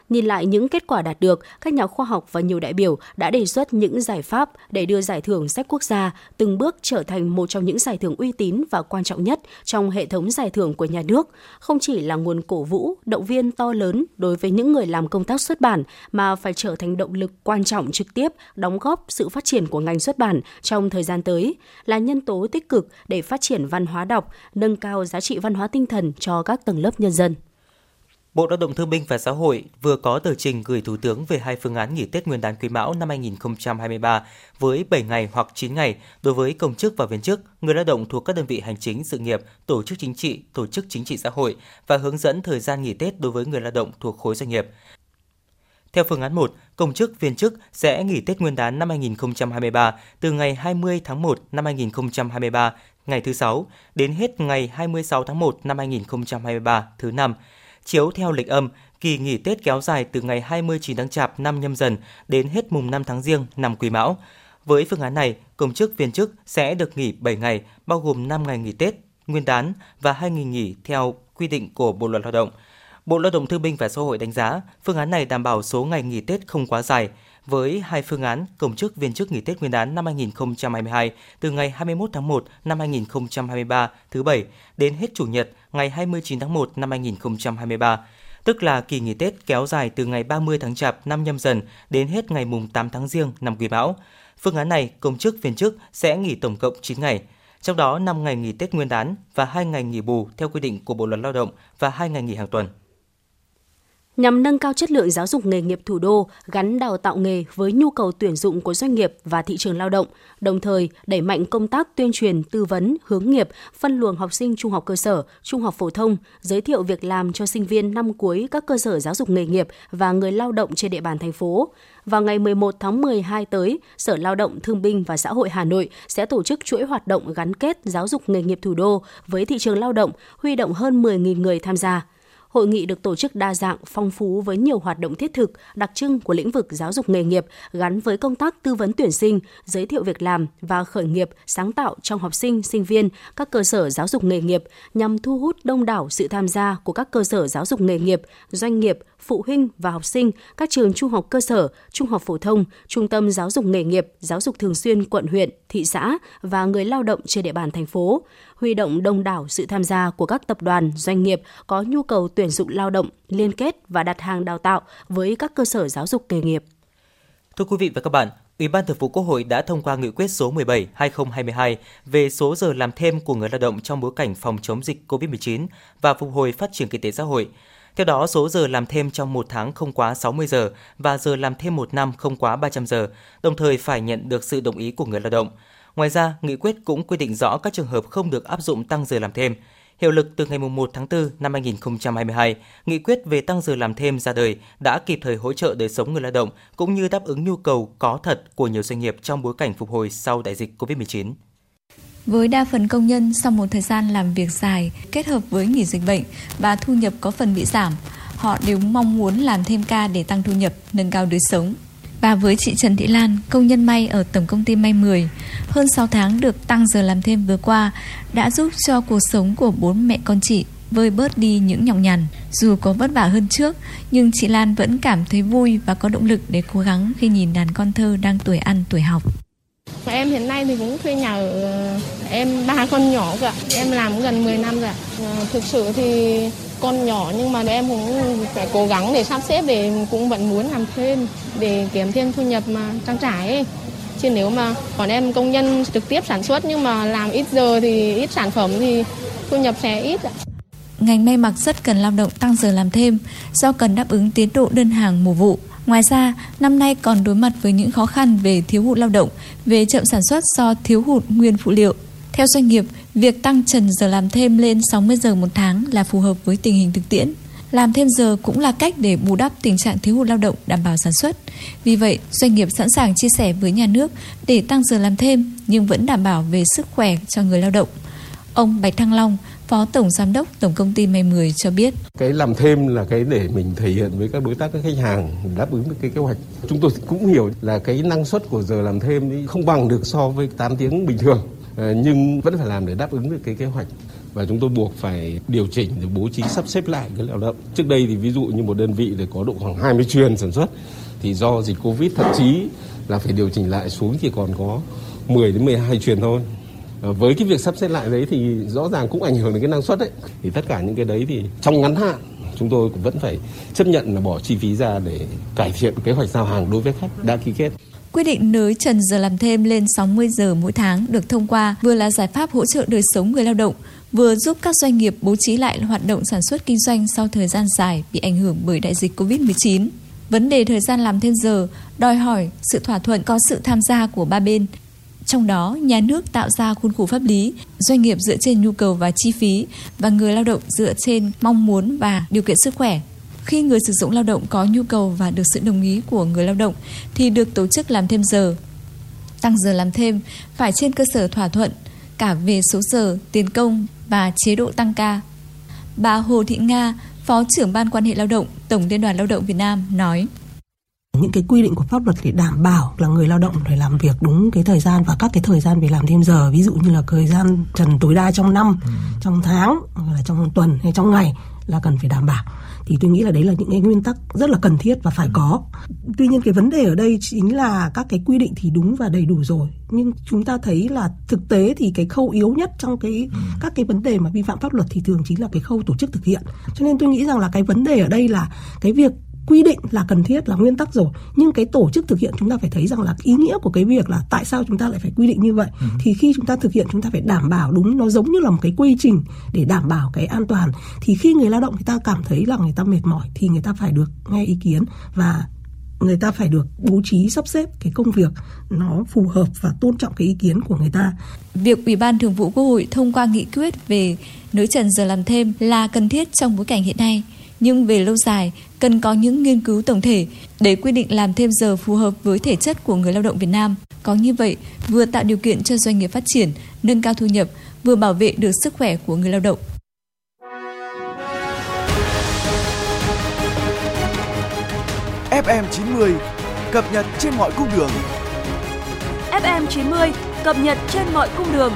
Nhìn lại những kết quả đạt được, các nhà khoa học và nhiều đại biểu đã đề xuất những giải pháp để đưa giải thưởng sách quốc gia từng bước trở thành một trong những giải thưởng uy tín và quan trọng nhất trong hệ thống giải thưởng của nhà nước, không chỉ là nguồn cổ vũ, động viên to lớn đối với những người làm công tác xuất bản mà phải trở thành động lực quan trọng trực tiếp đóng góp sự phát triển của ngành xuất bản trong thời gian tới, là nhân tố tích cực để phát triển văn hóa đọc, nâng cao giá trị văn hóa tinh thần cho các tầng lớp nhân dân. Bộ Lao động Thương binh và Xã hội vừa có tờ trình gửi Thủ tướng về hai phương án nghỉ Tết Nguyên đán Quý Mão năm 2023 với 7 ngày hoặc 9 ngày đối với công chức và viên chức, người lao động thuộc các đơn vị hành chính sự nghiệp, tổ chức chính trị, tổ chức chính trị xã hội và hướng dẫn thời gian nghỉ Tết đối với người lao động thuộc khối doanh nghiệp. Theo phương án 1, công chức viên chức sẽ nghỉ Tết Nguyên đán năm 2023 từ ngày 20 tháng 1 năm 2023, ngày thứ 6, đến hết ngày 26 tháng 1 năm 2023, thứ 5 chiếu theo lịch âm, kỳ nghỉ Tết kéo dài từ ngày 29 tháng Chạp năm nhâm dần đến hết mùng 5 tháng Giêng năm Quý Mão. Với phương án này, công chức viên chức sẽ được nghỉ 7 ngày, bao gồm 5 ngày nghỉ Tết, Nguyên đán và 2 ngày nghỉ theo quy định của Bộ luật Lao động. Bộ Lao động Thương binh và Xã hội đánh giá phương án này đảm bảo số ngày nghỉ Tết không quá dài, với hai phương án công chức viên chức nghỉ Tết Nguyên đán năm 2022 từ ngày 21 tháng 1 năm 2023 thứ bảy đến hết chủ nhật ngày 29 tháng 1 năm 2023, tức là kỳ nghỉ Tết kéo dài từ ngày 30 tháng Chạp năm nhâm dần đến hết ngày mùng 8 tháng Giêng năm Quý Mão. Phương án này, công chức viên chức sẽ nghỉ tổng cộng 9 ngày, trong đó 5 ngày nghỉ Tết Nguyên đán và 2 ngày nghỉ bù theo quy định của Bộ luật Lao động và 2 ngày nghỉ hàng tuần nhằm nâng cao chất lượng giáo dục nghề nghiệp thủ đô gắn đào tạo nghề với nhu cầu tuyển dụng của doanh nghiệp và thị trường lao động, đồng thời đẩy mạnh công tác tuyên truyền, tư vấn, hướng nghiệp, phân luồng học sinh trung học cơ sở, trung học phổ thông, giới thiệu việc làm cho sinh viên năm cuối các cơ sở giáo dục nghề nghiệp và người lao động trên địa bàn thành phố. Vào ngày 11 tháng 12 tới, Sở Lao động Thương binh và Xã hội Hà Nội sẽ tổ chức chuỗi hoạt động gắn kết giáo dục nghề nghiệp thủ đô với thị trường lao động, huy động hơn 10.000 người tham gia. Hội nghị được tổ chức đa dạng, phong phú với nhiều hoạt động thiết thực, đặc trưng của lĩnh vực giáo dục nghề nghiệp gắn với công tác tư vấn tuyển sinh, giới thiệu việc làm và khởi nghiệp sáng tạo trong học sinh, sinh viên, các cơ sở giáo dục nghề nghiệp nhằm thu hút đông đảo sự tham gia của các cơ sở giáo dục nghề nghiệp, doanh nghiệp, phụ huynh và học sinh, các trường trung học cơ sở, trung học phổ thông, trung tâm giáo dục nghề nghiệp, giáo dục thường xuyên quận huyện, thị xã và người lao động trên địa bàn thành phố huy động đông đảo sự tham gia của các tập đoàn, doanh nghiệp có nhu cầu tuyển dụng lao động, liên kết và đặt hàng đào tạo với các cơ sở giáo dục nghề nghiệp. Thưa quý vị và các bạn, Ủy ban Thường vụ Quốc hội đã thông qua nghị quyết số 17/2022 về số giờ làm thêm của người lao động trong bối cảnh phòng chống dịch COVID-19 và phục hồi phát triển kinh tế xã hội. Theo đó, số giờ làm thêm trong một tháng không quá 60 giờ và giờ làm thêm một năm không quá 300 giờ, đồng thời phải nhận được sự đồng ý của người lao động. Ngoài ra, nghị quyết cũng quy định rõ các trường hợp không được áp dụng tăng giờ làm thêm. Hiệu lực từ ngày 1 tháng 4 năm 2022, nghị quyết về tăng giờ làm thêm ra đời đã kịp thời hỗ trợ đời sống người lao động cũng như đáp ứng nhu cầu có thật của nhiều doanh nghiệp trong bối cảnh phục hồi sau đại dịch COVID-19. Với đa phần công nhân sau một thời gian làm việc dài kết hợp với nghỉ dịch bệnh và thu nhập có phần bị giảm, họ đều mong muốn làm thêm ca để tăng thu nhập, nâng cao đời sống. Và với chị Trần Thị Lan, công nhân may ở Tổng công ty May 10, hơn 6 tháng được tăng giờ làm thêm vừa qua đã giúp cho cuộc sống của bốn mẹ con chị vơi bớt đi những nhọc nhằn. Dù có vất vả hơn trước, nhưng chị Lan vẫn cảm thấy vui và có động lực để cố gắng khi nhìn đàn con thơ đang tuổi ăn tuổi học. Em hiện nay thì cũng thuê nhà ở, em ba con nhỏ cả. Em làm gần 10 năm rồi. Ờ, thực sự thì con nhỏ nhưng mà em cũng phải cố gắng để sắp xếp để cũng vẫn muốn làm thêm để kiếm thêm thu nhập mà trang trải ấy. Chứ nếu mà còn em công nhân trực tiếp sản xuất nhưng mà làm ít giờ thì ít sản phẩm thì thu nhập sẽ ít ạ. Ngành may mặc rất cần lao động tăng giờ làm thêm, do cần đáp ứng tiến độ đơn hàng mùa vụ. Ngoài ra, năm nay còn đối mặt với những khó khăn về thiếu hụt lao động, về chậm sản xuất do thiếu hụt nguyên phụ liệu. Theo doanh nghiệp, việc tăng trần giờ làm thêm lên 60 giờ một tháng là phù hợp với tình hình thực tiễn. Làm thêm giờ cũng là cách để bù đắp tình trạng thiếu hụt lao động đảm bảo sản xuất. Vì vậy, doanh nghiệp sẵn sàng chia sẻ với nhà nước để tăng giờ làm thêm nhưng vẫn đảm bảo về sức khỏe cho người lao động. Ông Bạch Thăng Long, Phó Tổng Giám đốc Tổng Công ty May 10 cho biết. Cái làm thêm là cái để mình thể hiện với các đối tác, các khách hàng đáp ứng được cái kế hoạch. Chúng tôi cũng hiểu là cái năng suất của giờ làm thêm không bằng được so với 8 tiếng bình thường. Ờ, nhưng vẫn phải làm để đáp ứng được cái kế hoạch và chúng tôi buộc phải điều chỉnh để bố trí sắp xếp lại cái lao động. Trước đây thì ví dụ như một đơn vị để có độ khoảng 20 chuyên sản xuất thì do dịch Covid thậm chí là phải điều chỉnh lại xuống chỉ còn có 10 đến 12 chuyên thôi. Ờ, với cái việc sắp xếp lại đấy thì rõ ràng cũng ảnh hưởng đến cái năng suất đấy. Thì tất cả những cái đấy thì trong ngắn hạn chúng tôi cũng vẫn phải chấp nhận là bỏ chi phí ra để cải thiện kế hoạch giao hàng đối với khách đã ký kết. Quyết định nới trần giờ làm thêm lên 60 giờ mỗi tháng được thông qua vừa là giải pháp hỗ trợ đời sống người lao động, vừa giúp các doanh nghiệp bố trí lại hoạt động sản xuất kinh doanh sau thời gian dài bị ảnh hưởng bởi đại dịch COVID-19. Vấn đề thời gian làm thêm giờ đòi hỏi sự thỏa thuận có sự tham gia của ba bên. Trong đó, nhà nước tạo ra khuôn khổ pháp lý, doanh nghiệp dựa trên nhu cầu và chi phí và người lao động dựa trên mong muốn và điều kiện sức khỏe. Khi người sử dụng lao động có nhu cầu và được sự đồng ý của người lao động thì được tổ chức làm thêm giờ. Tăng giờ làm thêm phải trên cơ sở thỏa thuận cả về số giờ, tiền công và chế độ tăng ca. Bà Hồ Thị Nga, Phó trưởng Ban quan hệ lao động, Tổng Liên đoàn Lao động Việt Nam nói những cái quy định của pháp luật để đảm bảo là người lao động phải làm việc đúng cái thời gian và các cái thời gian về làm thêm giờ. Ví dụ như là thời gian trần tối đa trong năm ừ. trong tháng là trong tuần hay trong ngày là cần phải đảm bảo. Thì tôi nghĩ là đấy là những cái nguyên tắc rất là cần thiết và phải có. Tuy nhiên cái vấn đề ở đây chính là các cái quy định thì đúng và đầy đủ rồi nhưng chúng ta thấy là thực tế thì cái khâu yếu nhất trong cái ừ. các cái vấn đề mà vi phạm pháp luật thì thường chính là cái khâu tổ chức thực hiện. Cho nên tôi nghĩ rằng là cái vấn đề ở đây là cái việc quy định là cần thiết là nguyên tắc rồi nhưng cái tổ chức thực hiện chúng ta phải thấy rằng là ý nghĩa của cái việc là tại sao chúng ta lại phải quy định như vậy ừ. thì khi chúng ta thực hiện chúng ta phải đảm bảo đúng nó giống như là một cái quy trình để đảm bảo cái an toàn thì khi người lao động người ta cảm thấy là người ta mệt mỏi thì người ta phải được nghe ý kiến và người ta phải được bố trí sắp xếp cái công việc nó phù hợp và tôn trọng cái ý kiến của người ta. Việc Ủy ban Thường vụ Quốc hội thông qua nghị quyết về nới trần giờ làm thêm là cần thiết trong bối cảnh hiện nay nhưng về lâu dài cần có những nghiên cứu tổng thể để quy định làm thêm giờ phù hợp với thể chất của người lao động Việt Nam. Có như vậy, vừa tạo điều kiện cho doanh nghiệp phát triển, nâng cao thu nhập, vừa bảo vệ được sức khỏe của người lao động. FM90 cập nhật trên mọi cung đường. FM90 cập nhật trên mọi cung đường.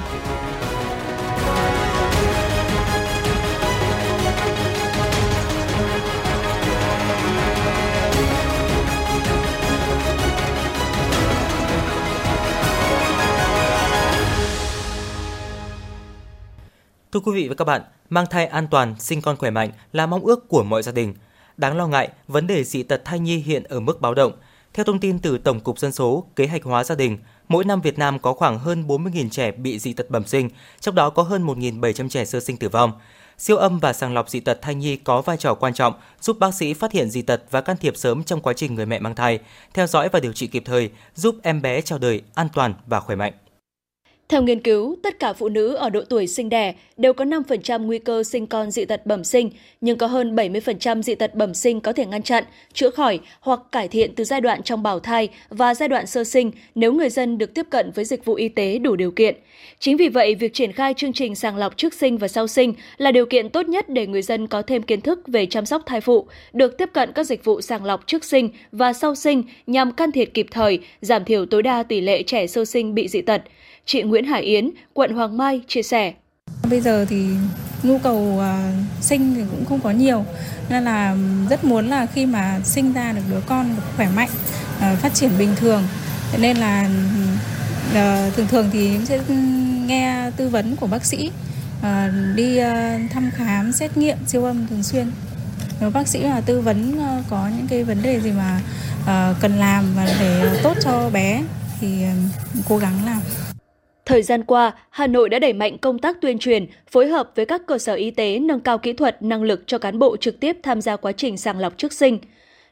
Thưa quý vị và các bạn, mang thai an toàn, sinh con khỏe mạnh là mong ước của mọi gia đình. Đáng lo ngại, vấn đề dị tật thai nhi hiện ở mức báo động. Theo thông tin từ Tổng cục Dân số, Kế hoạch hóa gia đình, mỗi năm Việt Nam có khoảng hơn 40.000 trẻ bị dị tật bẩm sinh, trong đó có hơn 1.700 trẻ sơ sinh tử vong. Siêu âm và sàng lọc dị tật thai nhi có vai trò quan trọng giúp bác sĩ phát hiện dị tật và can thiệp sớm trong quá trình người mẹ mang thai, theo dõi và điều trị kịp thời, giúp em bé chào đời an toàn và khỏe mạnh. Theo nghiên cứu, tất cả phụ nữ ở độ tuổi sinh đẻ đều có 5% nguy cơ sinh con dị tật bẩm sinh, nhưng có hơn 70% dị tật bẩm sinh có thể ngăn chặn, chữa khỏi hoặc cải thiện từ giai đoạn trong bào thai và giai đoạn sơ sinh nếu người dân được tiếp cận với dịch vụ y tế đủ điều kiện. Chính vì vậy, việc triển khai chương trình sàng lọc trước sinh và sau sinh là điều kiện tốt nhất để người dân có thêm kiến thức về chăm sóc thai phụ, được tiếp cận các dịch vụ sàng lọc trước sinh và sau sinh nhằm can thiệp kịp thời, giảm thiểu tối đa tỷ lệ trẻ sơ sinh bị dị tật. Chị Nguyễn Hải Yến, quận Hoàng Mai chia sẻ. Bây giờ thì nhu cầu à, sinh thì cũng không có nhiều nên là rất muốn là khi mà sinh ra được đứa con được khỏe mạnh, à, phát triển bình thường. Nên là à, thường thường thì sẽ nghe tư vấn của bác sĩ đi thăm khám, xét nghiệm, siêu âm thường xuyên. Nếu bác sĩ là tư vấn có những cái vấn đề gì mà cần làm và để tốt cho bé thì cố gắng làm. Thời gian qua, Hà Nội đã đẩy mạnh công tác tuyên truyền, phối hợp với các cơ sở y tế nâng cao kỹ thuật, năng lực cho cán bộ trực tiếp tham gia quá trình sàng lọc trước sinh.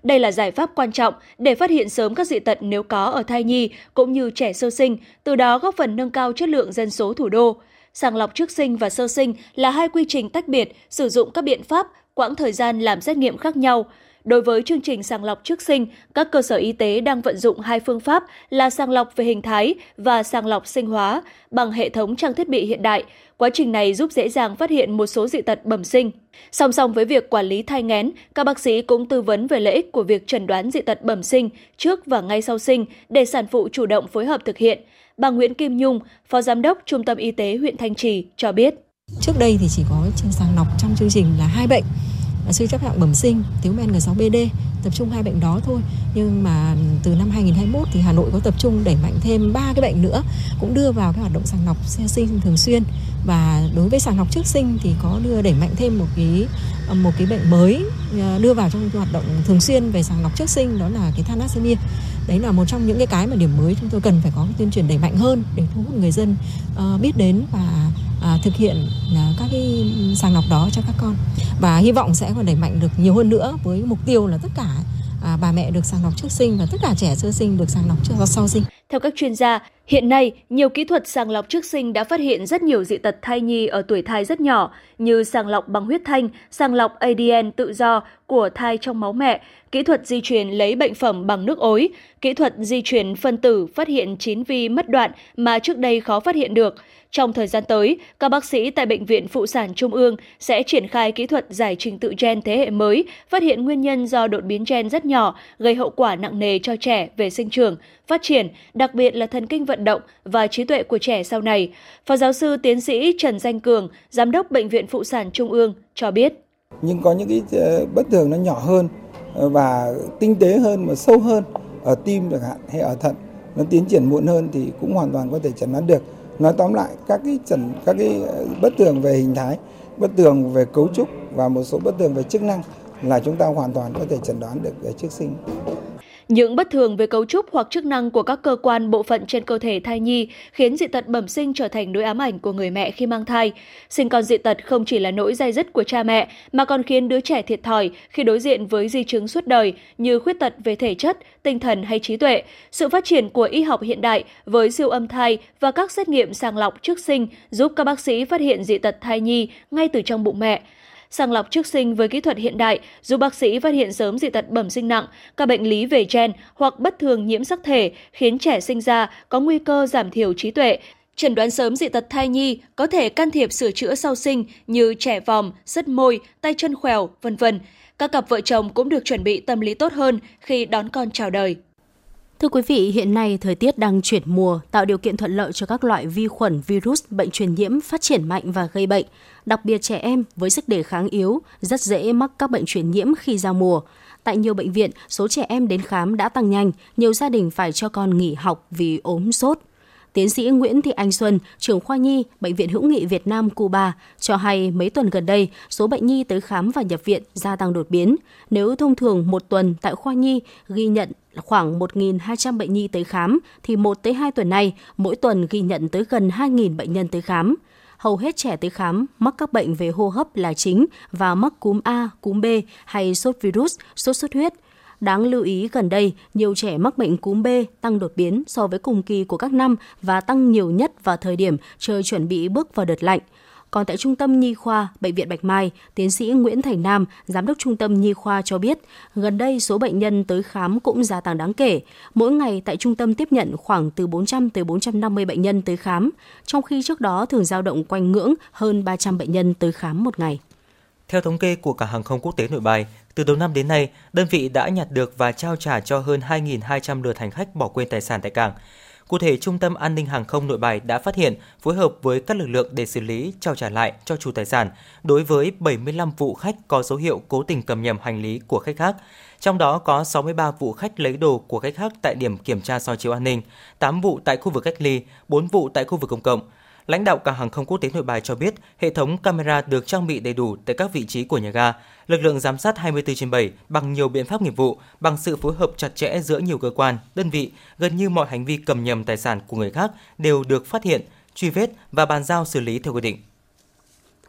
Đây là giải pháp quan trọng để phát hiện sớm các dị tật nếu có ở thai nhi cũng như trẻ sơ sinh, từ đó góp phần nâng cao chất lượng dân số thủ đô. Sàng lọc trước sinh và sơ sinh là hai quy trình tách biệt, sử dụng các biện pháp, quãng thời gian làm xét nghiệm khác nhau. Đối với chương trình sàng lọc trước sinh, các cơ sở y tế đang vận dụng hai phương pháp là sàng lọc về hình thái và sàng lọc sinh hóa bằng hệ thống trang thiết bị hiện đại. Quá trình này giúp dễ dàng phát hiện một số dị tật bẩm sinh. Song song với việc quản lý thai nghén, các bác sĩ cũng tư vấn về lợi ích của việc chẩn đoán dị tật bẩm sinh trước và ngay sau sinh để sản phụ chủ động phối hợp thực hiện. Bà Nguyễn Kim Nhung, Phó Giám đốc Trung tâm Y tế huyện Thanh Trì cho biết. Trước đây thì chỉ có sàng lọc trong chương trình là hai bệnh suy chấp hạng bẩm sinh, thiếu men G6BD tập trung hai bệnh đó thôi. Nhưng mà từ năm 2021 thì Hà Nội có tập trung đẩy mạnh thêm ba cái bệnh nữa, cũng đưa vào cái hoạt động sàng lọc sơ sinh thường xuyên. Và đối với sàng lọc trước sinh thì có đưa đẩy mạnh thêm một cái một cái bệnh mới à, đưa vào trong hoạt động thường xuyên về sàng lọc trước sinh, đó là cái thalassemia. Đấy là một trong những cái cái mà điểm mới chúng tôi cần phải có tuyên truyền đẩy mạnh hơn để thu hút người dân ờ, biết đến và à, thực hiện à, các cái sàng lọc đó cho các con. Và hy vọng sẽ còn đẩy mạnh được nhiều hơn nữa với mục tiêu là tất cả à, bà mẹ được sàng lọc trước sinh và tất cả trẻ sơ sinh được sàng lọc trước sau sinh. Theo các chuyên gia, hiện nay nhiều kỹ thuật sàng lọc trước sinh đã phát hiện rất nhiều dị tật thai nhi ở tuổi thai rất nhỏ như sàng lọc bằng huyết thanh, sàng lọc ADN tự do của thai trong máu mẹ, kỹ thuật di truyền lấy bệnh phẩm bằng nước ối, kỹ thuật di truyền phân tử phát hiện chín vi mất đoạn mà trước đây khó phát hiện được. Trong thời gian tới, các bác sĩ tại Bệnh viện Phụ sản Trung ương sẽ triển khai kỹ thuật giải trình tự gen thế hệ mới, phát hiện nguyên nhân do đột biến gen rất nhỏ, gây hậu quả nặng nề cho trẻ về sinh trưởng, phát triển, đặc biệt là thần kinh vận động và trí tuệ của trẻ sau này. Phó giáo sư tiến sĩ Trần Danh Cường, Giám đốc Bệnh viện Phụ sản Trung ương cho biết. Nhưng có những cái ờ, bất thường nó nhỏ hơn ờ, và tinh tế hơn và sâu hơn ở tim chẳng hạn hay ở thận nó tiến triển muộn hơn thì cũng hoàn toàn có thể chẩn đoán được nói tóm lại các cái chẩn các cái ờ, bất thường về hình thái bất thường về cấu trúc và một số bất thường về chức năng là chúng ta hoàn toàn có thể chẩn đoán được ở trước sinh những bất thường về cấu trúc hoặc chức năng của các cơ quan bộ phận trên cơ thể thai nhi khiến dị tật bẩm sinh trở thành nỗi ám ảnh của người mẹ khi mang thai. Sinh con dị tật không chỉ là nỗi dai dứt của cha mẹ mà còn khiến đứa trẻ thiệt thòi khi đối diện với di chứng suốt đời như khuyết tật về thể chất, tinh thần hay trí tuệ. Sự phát triển của y học hiện đại với siêu âm thai và các xét nghiệm sàng lọc trước sinh giúp các bác sĩ phát hiện dị tật thai nhi ngay từ trong bụng mẹ sàng lọc trước sinh với kỹ thuật hiện đại giúp bác sĩ phát hiện sớm dị tật bẩm sinh nặng, các bệnh lý về gen hoặc bất thường nhiễm sắc thể khiến trẻ sinh ra có nguy cơ giảm thiểu trí tuệ, Chẩn đoán sớm dị tật thai nhi có thể can thiệp sửa chữa sau sinh như trẻ vòm, sứt môi, tay chân khỏeo, vân vân. Các cặp vợ chồng cũng được chuẩn bị tâm lý tốt hơn khi đón con chào đời. Thưa quý vị, hiện nay thời tiết đang chuyển mùa, tạo điều kiện thuận lợi cho các loại vi khuẩn, virus, bệnh truyền nhiễm phát triển mạnh và gây bệnh. Đặc biệt trẻ em với sức đề kháng yếu rất dễ mắc các bệnh truyền nhiễm khi giao mùa. Tại nhiều bệnh viện, số trẻ em đến khám đã tăng nhanh, nhiều gia đình phải cho con nghỉ học vì ốm sốt. Tiến sĩ Nguyễn Thị Anh Xuân, trưởng khoa nhi Bệnh viện Hữu nghị Việt Nam Cuba cho hay mấy tuần gần đây, số bệnh nhi tới khám và nhập viện gia tăng đột biến. Nếu thông thường một tuần tại khoa nhi ghi nhận khoảng 1.200 bệnh nhi tới khám, thì 1 tới 2 tuần này, mỗi tuần ghi nhận tới gần 2.000 bệnh nhân tới khám hầu hết trẻ tới khám mắc các bệnh về hô hấp là chính và mắc cúm A, cúm B hay sốt virus, sốt xuất huyết. Đáng lưu ý gần đây, nhiều trẻ mắc bệnh cúm B tăng đột biến so với cùng kỳ của các năm và tăng nhiều nhất vào thời điểm trời chuẩn bị bước vào đợt lạnh. Còn tại Trung tâm Nhi khoa Bệnh viện Bạch Mai, tiến sĩ Nguyễn Thành Nam, Giám đốc Trung tâm Nhi khoa cho biết, gần đây số bệnh nhân tới khám cũng gia tăng đáng kể. Mỗi ngày tại trung tâm tiếp nhận khoảng từ 400 tới 450 bệnh nhân tới khám, trong khi trước đó thường dao động quanh ngưỡng hơn 300 bệnh nhân tới khám một ngày. Theo thống kê của cả hàng không quốc tế nội bài, từ đầu năm đến nay, đơn vị đã nhặt được và trao trả cho hơn 2.200 lượt hành khách bỏ quên tài sản tại cảng. Cụ thể, Trung tâm An ninh Hàng không Nội Bài đã phát hiện, phối hợp với các lực lượng để xử lý, trao trả lại cho chủ tài sản đối với 75 vụ khách có dấu hiệu cố tình cầm nhầm hành lý của khách khác. Trong đó có 63 vụ khách lấy đồ của khách khác tại điểm kiểm tra soi chiếu an ninh, 8 vụ tại khu vực cách ly, 4 vụ tại khu vực công cộng. Lãnh đạo cảng hàng không quốc tế Nội Bài cho biết, hệ thống camera được trang bị đầy đủ tại các vị trí của nhà ga, lực lượng giám sát 24 trên 7 bằng nhiều biện pháp nghiệp vụ, bằng sự phối hợp chặt chẽ giữa nhiều cơ quan, đơn vị, gần như mọi hành vi cầm nhầm tài sản của người khác đều được phát hiện, truy vết và bàn giao xử lý theo quy định.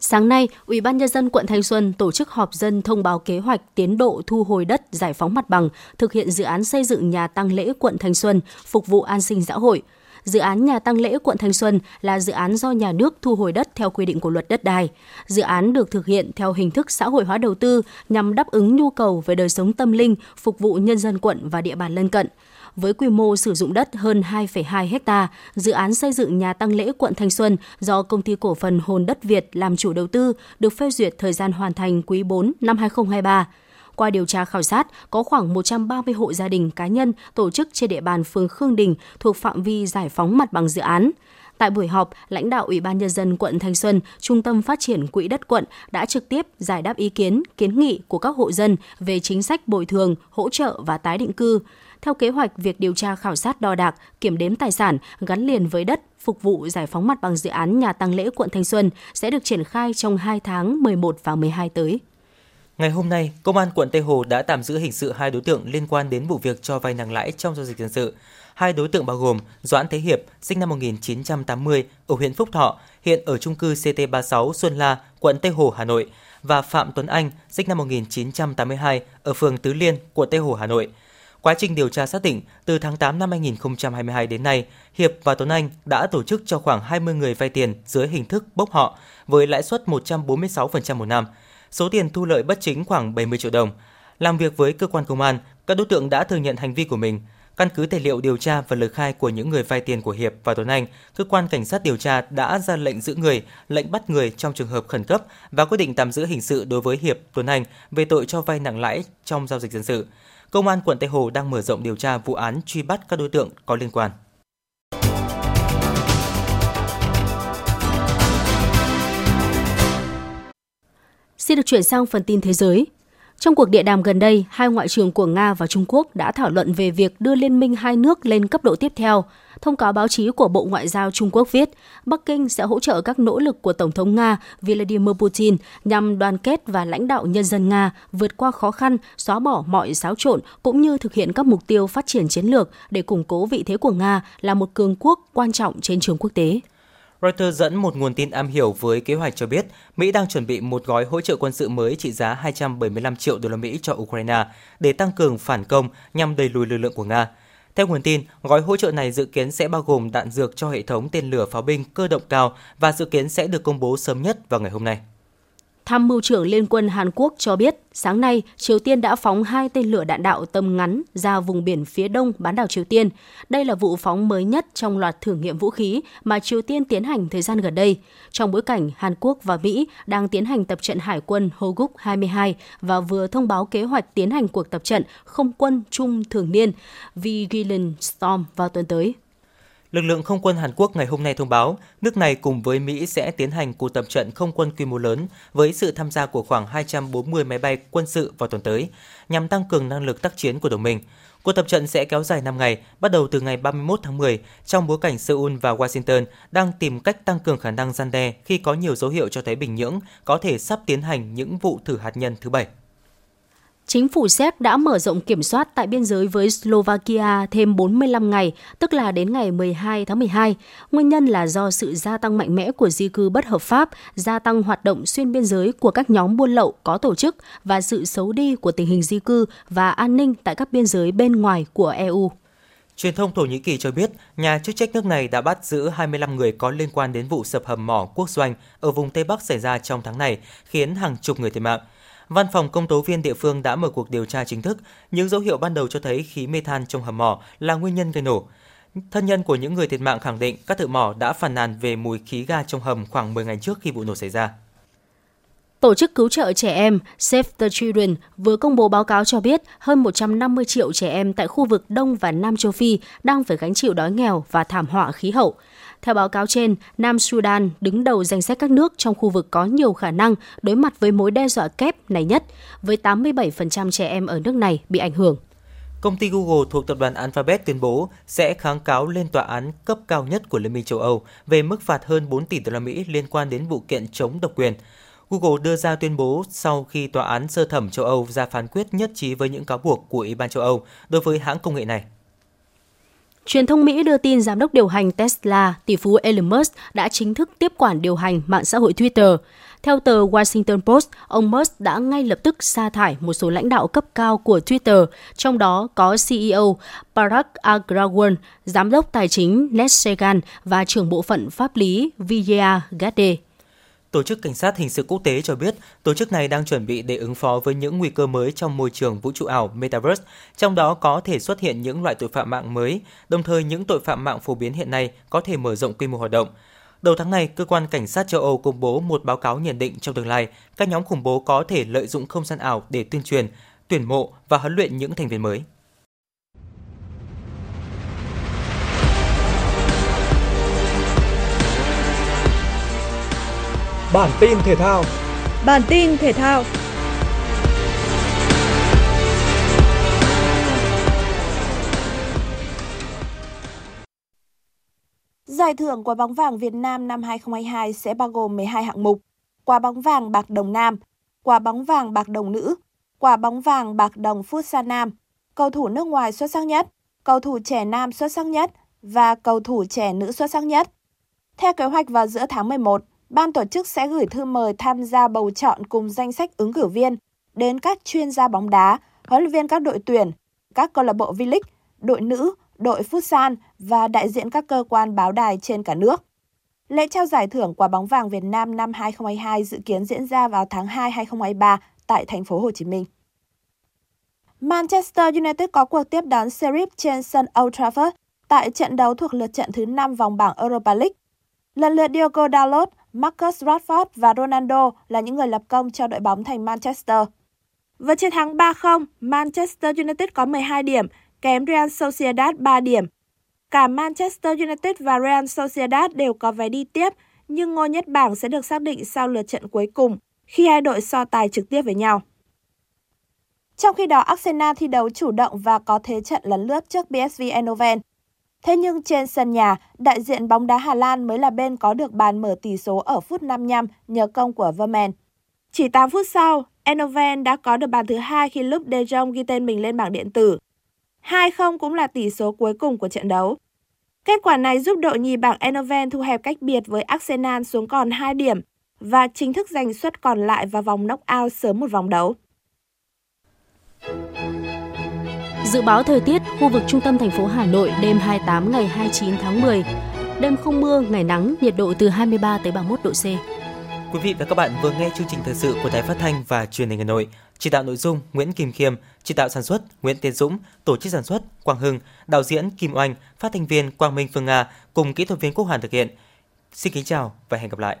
Sáng nay, Ủy ban nhân dân quận Thanh Xuân tổ chức họp dân thông báo kế hoạch tiến độ thu hồi đất giải phóng mặt bằng, thực hiện dự án xây dựng nhà tăng lễ quận Thanh Xuân, phục vụ an sinh xã hội dự án nhà tăng lễ quận Thanh Xuân là dự án do nhà nước thu hồi đất theo quy định của luật đất đai. Dự án được thực hiện theo hình thức xã hội hóa đầu tư nhằm đáp ứng nhu cầu về đời sống tâm linh, phục vụ nhân dân quận và địa bàn lân cận với quy mô sử dụng đất hơn 2,2 ha, dự án xây dựng nhà tăng lễ quận Thanh Xuân do công ty cổ phần Hồn đất Việt làm chủ đầu tư được phê duyệt thời gian hoàn thành quý 4 năm 2023. Qua điều tra khảo sát, có khoảng 130 hộ gia đình cá nhân tổ chức trên địa bàn phường Khương Đình thuộc phạm vi giải phóng mặt bằng dự án. Tại buổi họp, lãnh đạo Ủy ban Nhân dân quận Thanh Xuân, Trung tâm Phát triển Quỹ đất quận đã trực tiếp giải đáp ý kiến, kiến nghị của các hộ dân về chính sách bồi thường, hỗ trợ và tái định cư. Theo kế hoạch, việc điều tra khảo sát đo đạc, kiểm đếm tài sản gắn liền với đất phục vụ giải phóng mặt bằng dự án nhà tăng lễ quận Thanh Xuân sẽ được triển khai trong 2 tháng 11 và 12 tới. Ngày hôm nay, Công an quận Tây Hồ đã tạm giữ hình sự hai đối tượng liên quan đến vụ việc cho vay nặng lãi trong giao dịch dân sự. Hai đối tượng bao gồm Doãn Thế Hiệp, sinh năm 1980, ở huyện Phúc Thọ, hiện ở trung cư CT36 Xuân La, quận Tây Hồ, Hà Nội, và Phạm Tuấn Anh, sinh năm 1982, ở phường Tứ Liên, quận Tây Hồ, Hà Nội. Quá trình điều tra xác định, từ tháng 8 năm 2022 đến nay, Hiệp và Tuấn Anh đã tổ chức cho khoảng 20 người vay tiền dưới hình thức bốc họ với lãi suất 146% một năm. Số tiền thu lợi bất chính khoảng 70 triệu đồng. Làm việc với cơ quan công an, các đối tượng đã thừa nhận hành vi của mình. Căn cứ tài liệu điều tra và lời khai của những người vay tiền của Hiệp và Tuấn Anh, cơ quan cảnh sát điều tra đã ra lệnh giữ người, lệnh bắt người trong trường hợp khẩn cấp và quyết định tạm giữ hình sự đối với Hiệp, Tuấn Anh về tội cho vay nặng lãi trong giao dịch dân sự. Công an quận Tây Hồ đang mở rộng điều tra vụ án truy bắt các đối tượng có liên quan. Xin được chuyển sang phần tin thế giới. Trong cuộc địa đàm gần đây, hai ngoại trưởng của Nga và Trung Quốc đã thảo luận về việc đưa liên minh hai nước lên cấp độ tiếp theo. Thông cáo báo chí của Bộ Ngoại giao Trung Quốc viết, Bắc Kinh sẽ hỗ trợ các nỗ lực của Tổng thống Nga Vladimir Putin nhằm đoàn kết và lãnh đạo nhân dân Nga vượt qua khó khăn, xóa bỏ mọi xáo trộn cũng như thực hiện các mục tiêu phát triển chiến lược để củng cố vị thế của Nga là một cường quốc quan trọng trên trường quốc tế. Reuters dẫn một nguồn tin am hiểu với kế hoạch cho biết Mỹ đang chuẩn bị một gói hỗ trợ quân sự mới trị giá 275 triệu đô la Mỹ cho Ukraine để tăng cường phản công nhằm đẩy lùi lực lượng của Nga. Theo nguồn tin, gói hỗ trợ này dự kiến sẽ bao gồm đạn dược cho hệ thống tên lửa pháo binh cơ động cao và dự kiến sẽ được công bố sớm nhất vào ngày hôm nay. Tham mưu trưởng Liên quân Hàn Quốc cho biết, sáng nay, Triều Tiên đã phóng hai tên lửa đạn đạo tầm ngắn ra vùng biển phía đông bán đảo Triều Tiên. Đây là vụ phóng mới nhất trong loạt thử nghiệm vũ khí mà Triều Tiên tiến hành thời gian gần đây, trong bối cảnh Hàn Quốc và Mỹ đang tiến hành tập trận hải quân Hoguk 22 và vừa thông báo kế hoạch tiến hành cuộc tập trận không quân chung thường niên Vigilant Storm vào tuần tới. Lực lượng không quân Hàn Quốc ngày hôm nay thông báo, nước này cùng với Mỹ sẽ tiến hành cuộc tập trận không quân quy mô lớn với sự tham gia của khoảng 240 máy bay quân sự vào tuần tới, nhằm tăng cường năng lực tác chiến của đồng minh. Cuộc tập trận sẽ kéo dài 5 ngày, bắt đầu từ ngày 31 tháng 10, trong bối cảnh Seoul và Washington đang tìm cách tăng cường khả năng gian đe khi có nhiều dấu hiệu cho thấy Bình Nhưỡng có thể sắp tiến hành những vụ thử hạt nhân thứ bảy. Chính phủ Séc đã mở rộng kiểm soát tại biên giới với Slovakia thêm 45 ngày, tức là đến ngày 12 tháng 12. Nguyên nhân là do sự gia tăng mạnh mẽ của di cư bất hợp pháp, gia tăng hoạt động xuyên biên giới của các nhóm buôn lậu có tổ chức và sự xấu đi của tình hình di cư và an ninh tại các biên giới bên ngoài của EU. Truyền thông Thổ Nhĩ Kỳ cho biết, nhà chức trách nước này đã bắt giữ 25 người có liên quan đến vụ sập hầm mỏ quốc doanh ở vùng Tây Bắc xảy ra trong tháng này, khiến hàng chục người thiệt mạng. Văn phòng công tố viên địa phương đã mở cuộc điều tra chính thức. Những dấu hiệu ban đầu cho thấy khí mê than trong hầm mỏ là nguyên nhân gây nổ. Thân nhân của những người thiệt mạng khẳng định các thợ mỏ đã phàn nàn về mùi khí ga trong hầm khoảng 10 ngày trước khi vụ nổ xảy ra. Tổ chức cứu trợ trẻ em Save the Children vừa công bố báo cáo cho biết hơn 150 triệu trẻ em tại khu vực Đông và Nam châu Phi đang phải gánh chịu đói nghèo và thảm họa khí hậu. Theo báo cáo trên, Nam Sudan đứng đầu danh sách các nước trong khu vực có nhiều khả năng đối mặt với mối đe dọa kép này nhất, với 87% trẻ em ở nước này bị ảnh hưởng. Công ty Google thuộc tập đoàn Alphabet tuyên bố sẽ kháng cáo lên tòa án cấp cao nhất của Liên minh châu Âu về mức phạt hơn 4 tỷ đô la Mỹ liên quan đến vụ kiện chống độc quyền. Google đưa ra tuyên bố sau khi tòa án sơ thẩm châu Âu ra phán quyết nhất trí với những cáo buộc của Ủy ban châu Âu đối với hãng công nghệ này. Truyền thông Mỹ đưa tin giám đốc điều hành Tesla, tỷ phú Elon Musk đã chính thức tiếp quản điều hành mạng xã hội Twitter. Theo tờ Washington Post, ông Musk đã ngay lập tức sa thải một số lãnh đạo cấp cao của Twitter, trong đó có CEO Parag Agrawal, giám đốc tài chính Ned Segan và trưởng bộ phận pháp lý Vijaya Gadde. Tổ chức Cảnh sát Hình sự Quốc tế cho biết tổ chức này đang chuẩn bị để ứng phó với những nguy cơ mới trong môi trường vũ trụ ảo Metaverse, trong đó có thể xuất hiện những loại tội phạm mạng mới, đồng thời những tội phạm mạng phổ biến hiện nay có thể mở rộng quy mô hoạt động. Đầu tháng này, cơ quan cảnh sát châu Âu công bố một báo cáo nhận định trong tương lai các nhóm khủng bố có thể lợi dụng không gian ảo để tuyên truyền, tuyển mộ và huấn luyện những thành viên mới. Bản tin thể thao. Bản tin thể thao. Giải thưởng quả bóng vàng Việt Nam năm 2022 sẽ bao gồm 12 hạng mục: quả bóng vàng bạc đồng nam, quả bóng vàng bạc đồng nữ, quả bóng vàng bạc đồng Futsal nam, cầu thủ nước ngoài xuất sắc nhất, cầu thủ trẻ nam xuất sắc nhất và cầu thủ trẻ nữ xuất sắc nhất. Theo kế hoạch vào giữa tháng 11, ban tổ chức sẽ gửi thư mời tham gia bầu chọn cùng danh sách ứng cử viên đến các chuyên gia bóng đá, huấn luyện viên các đội tuyển, các câu lạc bộ V-League, đội nữ, đội Futsal và đại diện các cơ quan báo đài trên cả nước. Lễ trao giải thưởng quả bóng vàng Việt Nam năm 2022 dự kiến diễn ra vào tháng 2 2023 tại thành phố Hồ Chí Minh. Manchester United có cuộc tiếp đón Sheriff trên sân Old Trafford tại trận đấu thuộc lượt trận thứ 5 vòng bảng Europa League. Lần lượt Diogo Dalot, Marcus Rashford và Ronaldo là những người lập công cho đội bóng thành Manchester. Với chiến thắng 3-0, Manchester United có 12 điểm, kém Real Sociedad 3 điểm. Cả Manchester United và Real Sociedad đều có vé đi tiếp, nhưng ngôi nhất bảng sẽ được xác định sau lượt trận cuối cùng, khi hai đội so tài trực tiếp với nhau. Trong khi đó, Arsenal thi đấu chủ động và có thế trận lấn lướt trước PSV Eindhoven. Thế nhưng trên sân nhà, đại diện bóng đá Hà Lan mới là bên có được bàn mở tỷ số ở phút 55 nhờ công của Vermeer. Chỉ 8 phút sau, enoven đã có được bàn thứ hai khi lúc De Jong ghi tên mình lên bảng điện tử. 2-0 cũng là tỷ số cuối cùng của trận đấu. Kết quả này giúp đội nhì bảng enoven thu hẹp cách biệt với Arsenal xuống còn 2 điểm và chính thức giành suất còn lại vào vòng knock-out sớm một vòng đấu. Dự báo thời tiết khu vực trung tâm thành phố Hà Nội đêm 28 ngày 29 tháng 10. Đêm không mưa, ngày nắng, nhiệt độ từ 23 tới 31 độ C. Quý vị và các bạn vừa nghe chương trình thời sự của Đài Phát thanh và Truyền hình Hà Nội. Chỉ đạo nội dung Nguyễn Kim Khiêm, chỉ đạo sản xuất Nguyễn Tiến Dũng, tổ chức sản xuất Quang Hưng, đạo diễn Kim Oanh, phát thanh viên Quang Minh Phương Nga cùng kỹ thuật viên Quốc Hoàn thực hiện. Xin kính chào và hẹn gặp lại.